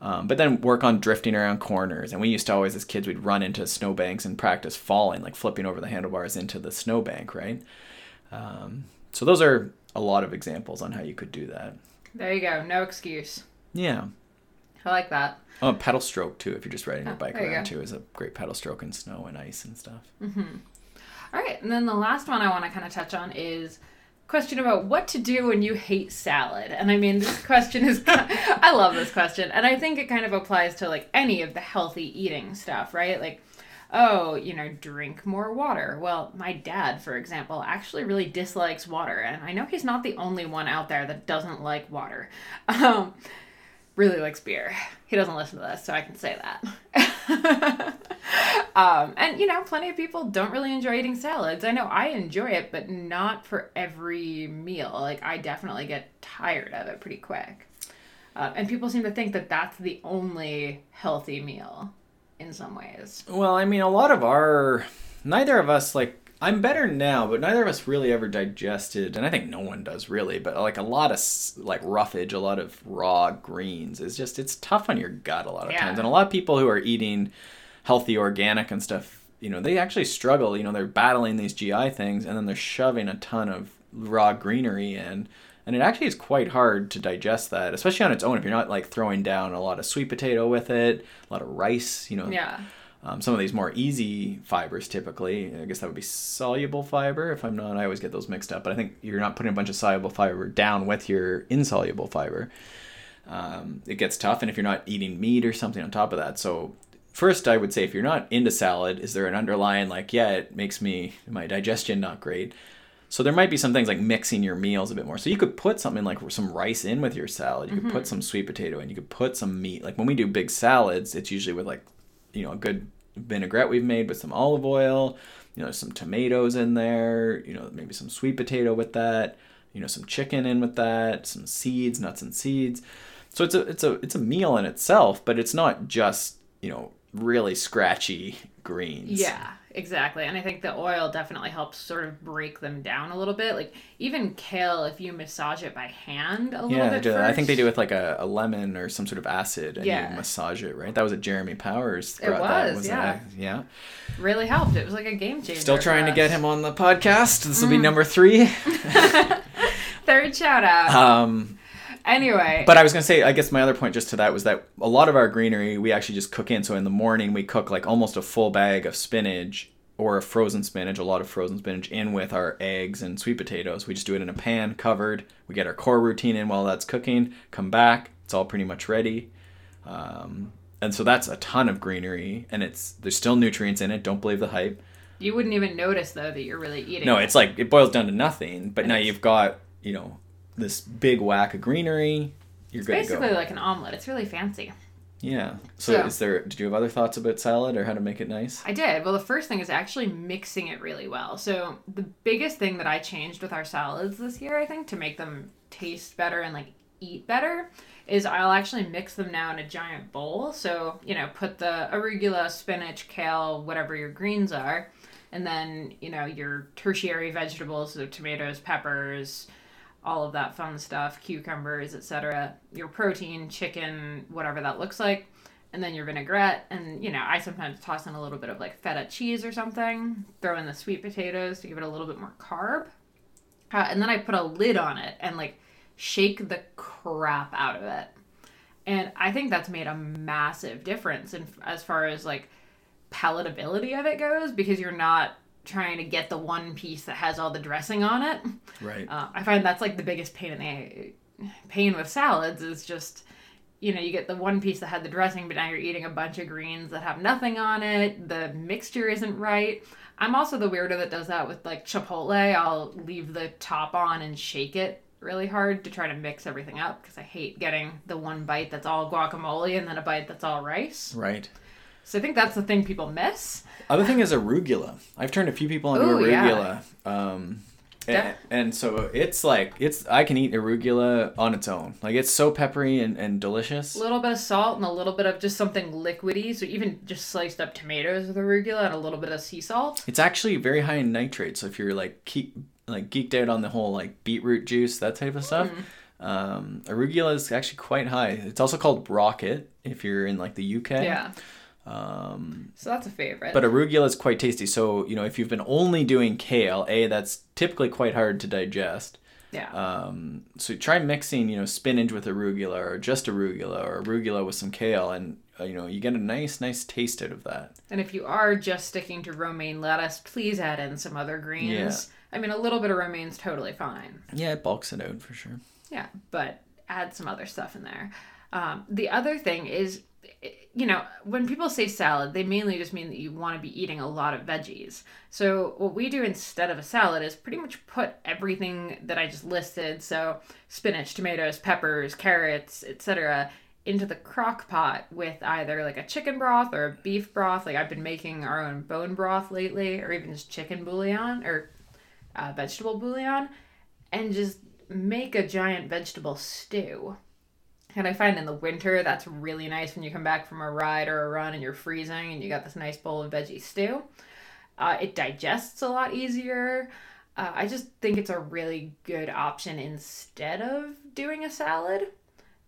Um, but then work on drifting around corners. And we used to always, as kids, we'd run into snowbanks and practice falling, like flipping over the handlebars into the snowbank, right? Um, so those are a lot of examples on how you could do that. There you go. No excuse. Yeah. I like that. Oh, pedal stroke too. If you're just riding your Oh, bike you around go. too, is a great pedal stroke in snow and ice and stuff. All right, and then the last one I want to kind of touch on is question about what to do when you hate salad. And I mean, this question is I love this question, and I think it kind of applies to like any of the healthy eating stuff, right? Like oh, you know, drink more water. Well, my dad, for example, actually really dislikes water, and I know he's not the only one out there that doesn't like water. <laughs> Um, really likes beer. He doesn't listen to this, so I can say that. <laughs> <laughs> um, and you know, plenty of people don't really enjoy eating salads. I know I enjoy it, but not for every meal. Like I definitely get tired of it pretty quick. Uh, and people seem to think that that's the only healthy meal in some ways. Well, I mean, a lot of our, neither of us like. I'm better now, but neither of us really ever digested, and I think no one does really. But like a lot of like roughage, a lot of raw greens is just it's tough on your gut a lot of Yeah. times. And a lot of people who are eating healthy, organic and stuff, you know, they actually struggle. You know, they're battling these GI things, and then they're shoving a ton of raw greenery in, and it actually is quite hard to digest that, especially on its own. If you're not like throwing down a lot of sweet potato with it, a lot of rice, you know, Yeah. Um, some of these more easy fibers typically i guess that would be soluble fiber if i'm not i always get those mixed up but i think you're not putting a bunch of soluble fiber down with your insoluble fiber um, it gets tough and if you're not eating meat or something on top of that so first i would say if you're not into salad is there an underlying like yeah it makes me my digestion not great so there might be some things like mixing your meals a bit more. So you could put something like some rice in with your salad. You could put some sweet potato in. You could put some meat. Like when we do big salads, it's usually with like, you know, a good vinaigrette we've made with some olive oil. You know, some tomatoes in there. You know, maybe some sweet potato with that. You know, some chicken in with that. Some seeds, nuts and seeds. So it's a it's a it's a meal in itself, but it's not just you know really scratchy greens. Yeah, exactly. And I think the oil definitely helps sort of break them down a little bit. Like even kale, if you massage it by hand a little Yeah, bit that. I think they do with like a, a lemon or some sort of acid, and Yeah. you massage it, right? That was a Jeremy Powers. It brought that, was, yeah. it? yeah. really helped. It was like a game changer. Still trying to get him on the podcast. This Mm. will be number three. <laughs> Third shout out. Um, anyway, but I was gonna say, I guess my other point just to that was that a lot of our greenery we actually just cook in. So in the morning we cook like almost a full bag of spinach or a frozen spinach, a lot of frozen spinach in with our eggs and sweet potatoes. We just do it in a pan covered. We get our core routine in while that's cooking. Come back, it's all pretty much ready. Um, and so that's a ton of greenery, and it's there's still nutrients in it. Don't believe the hype. you wouldn't even notice though that you're really eating. No, it. it's like it boils down to nothing. But And now you've got you know this big whack of greenery. You're It's good to basically like an omelet. It's really fancy. Yeah. So, So- is there? Did you have other thoughts about salad or how to make it nice? I did. Well, the first thing is actually mixing it really well. So the biggest thing that I changed with our salads this year, I think, to make them taste better and like eat better, is I'll actually mix them now in a giant bowl. So you know, put the arugula, spinach, kale, whatever your greens are. And then, you know, your tertiary vegetables, so tomatoes, peppers, all of that fun stuff, cucumbers, etc. Your protein, chicken, whatever that looks like. And then your vinaigrette, and you know, I sometimes toss in a little bit of like feta cheese or something. Throw in the sweet potatoes to give it a little bit more carb. Uh, and then I put a lid on it and like shake the crap out of it. And I think that's made a massive difference in as far as like palatability of it goes because you're not trying to get the one piece that has all the dressing on it. Right. Uh, I find that's like the biggest pain in the pain with salads is just you know you get the one piece that had the dressing but now you're eating a bunch of greens that have nothing on it the mixture isn't right i'm also the weirdo that does that with like chipotle i'll leave the top on and shake it really hard to try to mix everything up because i hate getting the one bite that's all guacamole and then a bite that's all rice Right. So i think that's the thing people miss Other thing is arugula. I've turned a few people into Ooh, yeah. arugula. Um, and, and so it's like it's I can eat arugula on its own. Like it's so peppery and, and delicious. a little bit of salt and a little bit of just something liquidy so even just sliced up tomatoes with arugula and a little bit of sea salt It's actually very high in nitrate. So if you're like keep like geeked out on the whole like beetroot juice that type of stuff, Mm-hmm. um, arugula is actually quite high. It's also called rocket if you're in like the UK. yeah Um, so that's a favorite but arugula is quite tasty. So you know if you've been only doing kale, a that's typically quite hard to digest. yeah Um, so try mixing, you know, spinach with arugula or just arugula or arugula with some kale, and uh, you know you get a nice, nice taste out of that. And if you are just sticking to romaine lettuce, please add in some other greens. Yeah. I mean, a little bit of romaine's totally fine. Yeah, it bulks it out for sure. Yeah, but add some other stuff in there. Um, the other thing is, you know, when people say salad, they mainly just mean that you want to be eating a lot of veggies. So what we do instead of a salad is pretty much put everything that I just listed, so spinach, tomatoes, peppers, carrots, etc., into the crock pot with either like a chicken broth or a beef broth. Like I've been making our own bone broth lately, or even just chicken bouillon or uh, vegetable bouillon, and just make a giant vegetable stew. And I find in the winter that's really nice when you come back from a ride or a run and you're freezing and you got this nice bowl of veggie stew. Uh, it digests a lot easier. Uh, I just think it's a really good option instead of doing a salad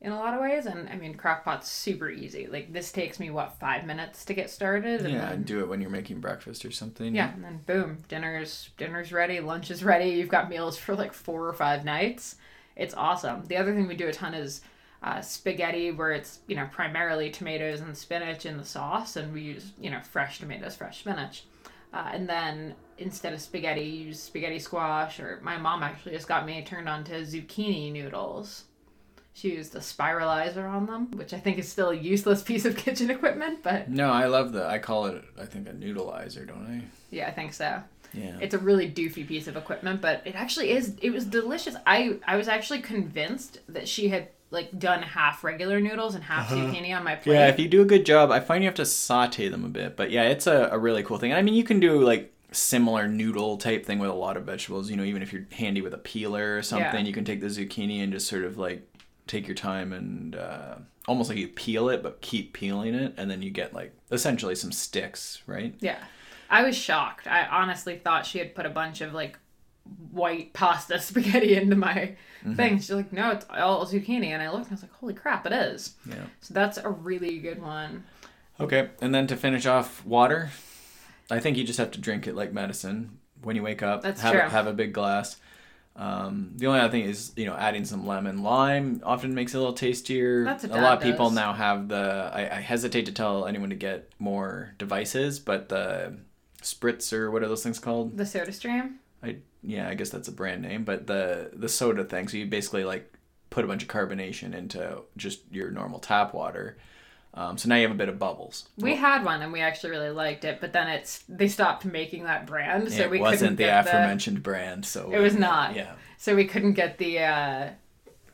in a lot of ways. And I mean, crockpot's super easy. Like this takes me what five minutes to get started. And Yeah, then- and do it when you're making breakfast or something. yeah, and then boom, dinner's dinner's ready, lunch is ready. You've got meals for like four or five nights. It's awesome. The other thing we do a ton is uh, spaghetti, where it's you know primarily tomatoes and spinach in the sauce, and we use you know fresh tomatoes, fresh spinach, uh, and then instead of spaghetti, use spaghetti squash. Or my mom actually just got me turned on to zucchini noodles. She used a spiralizer on them, which I think is still a useless piece of <laughs> kitchen equipment, but No, I love the. I call it. I think a noodleizer, don't I? yeah, I think so. Yeah. It's a really doofy piece of equipment, but it actually is. It was delicious. I I was actually convinced that she had like done half regular noodles and half zucchini on my plate. Uh-huh. Yeah, if you do a good job, I find you have to saute them a bit. But yeah, it's a, a really cool thing. I mean, you can do like similar noodle type thing with a lot of vegetables. You know, even if you're handy with a peeler or something, Yeah. you can take the zucchini and just sort of like take your time and uh, almost like you peel it, but keep peeling it, and then you get like essentially some sticks, right? Yeah. I was shocked. I honestly thought she had put a bunch of like white pasta <laughs> spaghetti into my Mm-hmm. thing. She's like, no, it's all zucchini. And I looked and I was like, holy crap, it is. Yeah. So that's a really good one. Okay, and then to finish off, water. I think you just have to drink it like medicine when you wake up. That's have true. A, have a big glass. Um, the only other thing is, you know, adding some lemon lime often makes it a little tastier. That's a lot of Dad people now have the. I, I hesitate to tell anyone to get more devices, but the spritz or what are those things called? The SodaStream. I yeah, I guess that's a brand name, but the the soda thing. So you basically like put a bunch of carbonation into just your normal tap water. Um, so now you have a bit of bubbles. We had one and we actually really liked it, but then it's they stopped making that brand, so it we wasn't couldn't the get the aforementioned brand, so It was not. Yeah, So we couldn't get the uh,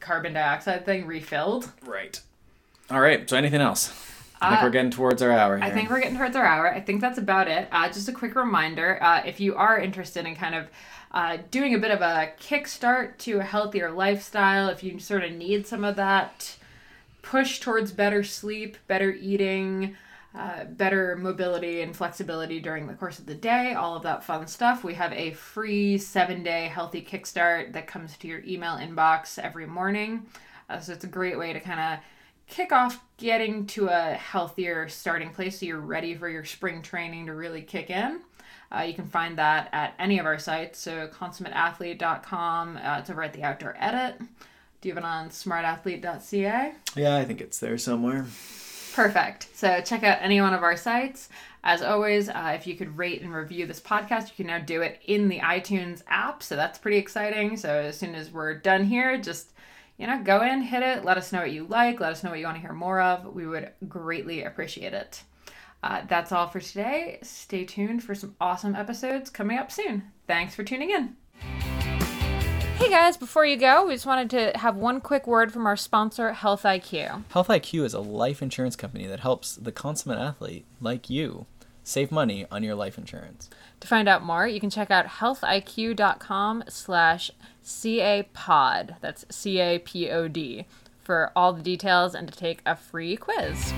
carbon dioxide thing refilled. right. All right. So anything else? I think Uh, we're getting towards our hour. Here. I think we're getting towards our hour. I think that's about it. Uh, just a quick reminder uh, if you are interested in kind of uh, doing a bit of a kickstart to a healthier lifestyle, if you sort of need some of that push towards better sleep, better eating, uh, better mobility and flexibility during the course of the day, all of that fun stuff. We have a free seven day healthy kickstart that comes to your email inbox every morning. Uh, so it's a great way to kind of kick off getting to a healthier starting place so you're ready for your spring training to really kick in. Uh, you can find that at any of our sites. So consummateathlete.com. Uh, it's over at the outdoor edit. Do you have it on smartathlete.ca? Yeah, I think it's there somewhere. Perfect. So check out any one of our sites. As always, uh, if you could rate and review this podcast, you can now do it in the iTunes app. So that's pretty exciting. So as soon as we're done here, just you know, go in, hit it, let us know what you like, let us know what you want to hear more of. We would greatly appreciate it. Uh, that's all for today. Stay tuned for some awesome episodes coming up soon. Thanks for tuning in. Hey guys, before you go, we just wanted to have one quick word from our sponsor, Health IQ. Health IQ is a life insurance company that helps the consummate athlete like you save money on your life insurance. To find out more, you can check out healthiq.com slash CAPOD. That's C-A-P-O-D for all the details and to take a free quiz.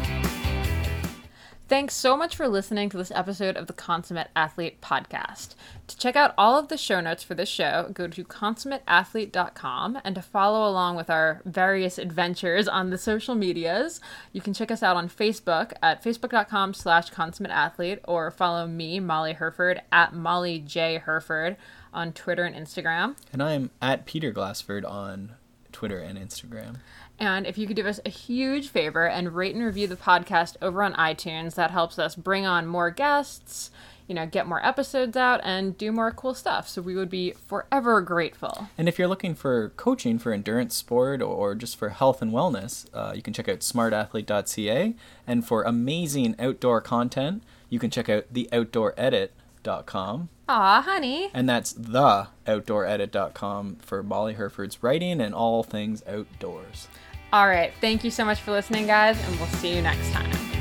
Thanks so much for listening to this episode of the Consummate Athlete Podcast. To check out all of the show notes for this show, go to consummateathlete.com and to follow along with our various adventures on the social medias, you can check us out on Facebook at facebook.com slash consummateathlete or follow me, Molly Hurford, at Molly J. Hurford on Twitter and Instagram. And I'm at Peter Glassford on Twitter and Instagram. And if you could do us a huge favor and rate and review the podcast over on iTunes, that helps us bring on more guests, you know, get more episodes out and do more cool stuff. So we would be forever grateful. And if you're looking for coaching for endurance sport or just for health and wellness, uh, you can check out smartathlete.ca. And for amazing outdoor content, you can check out theoutdooredit.com. Aw, honey. And that's theoutdooredit.com for Molly Hurford's writing and all things outdoors. All right. Thank you so much for listening, guys, and we'll see you next time.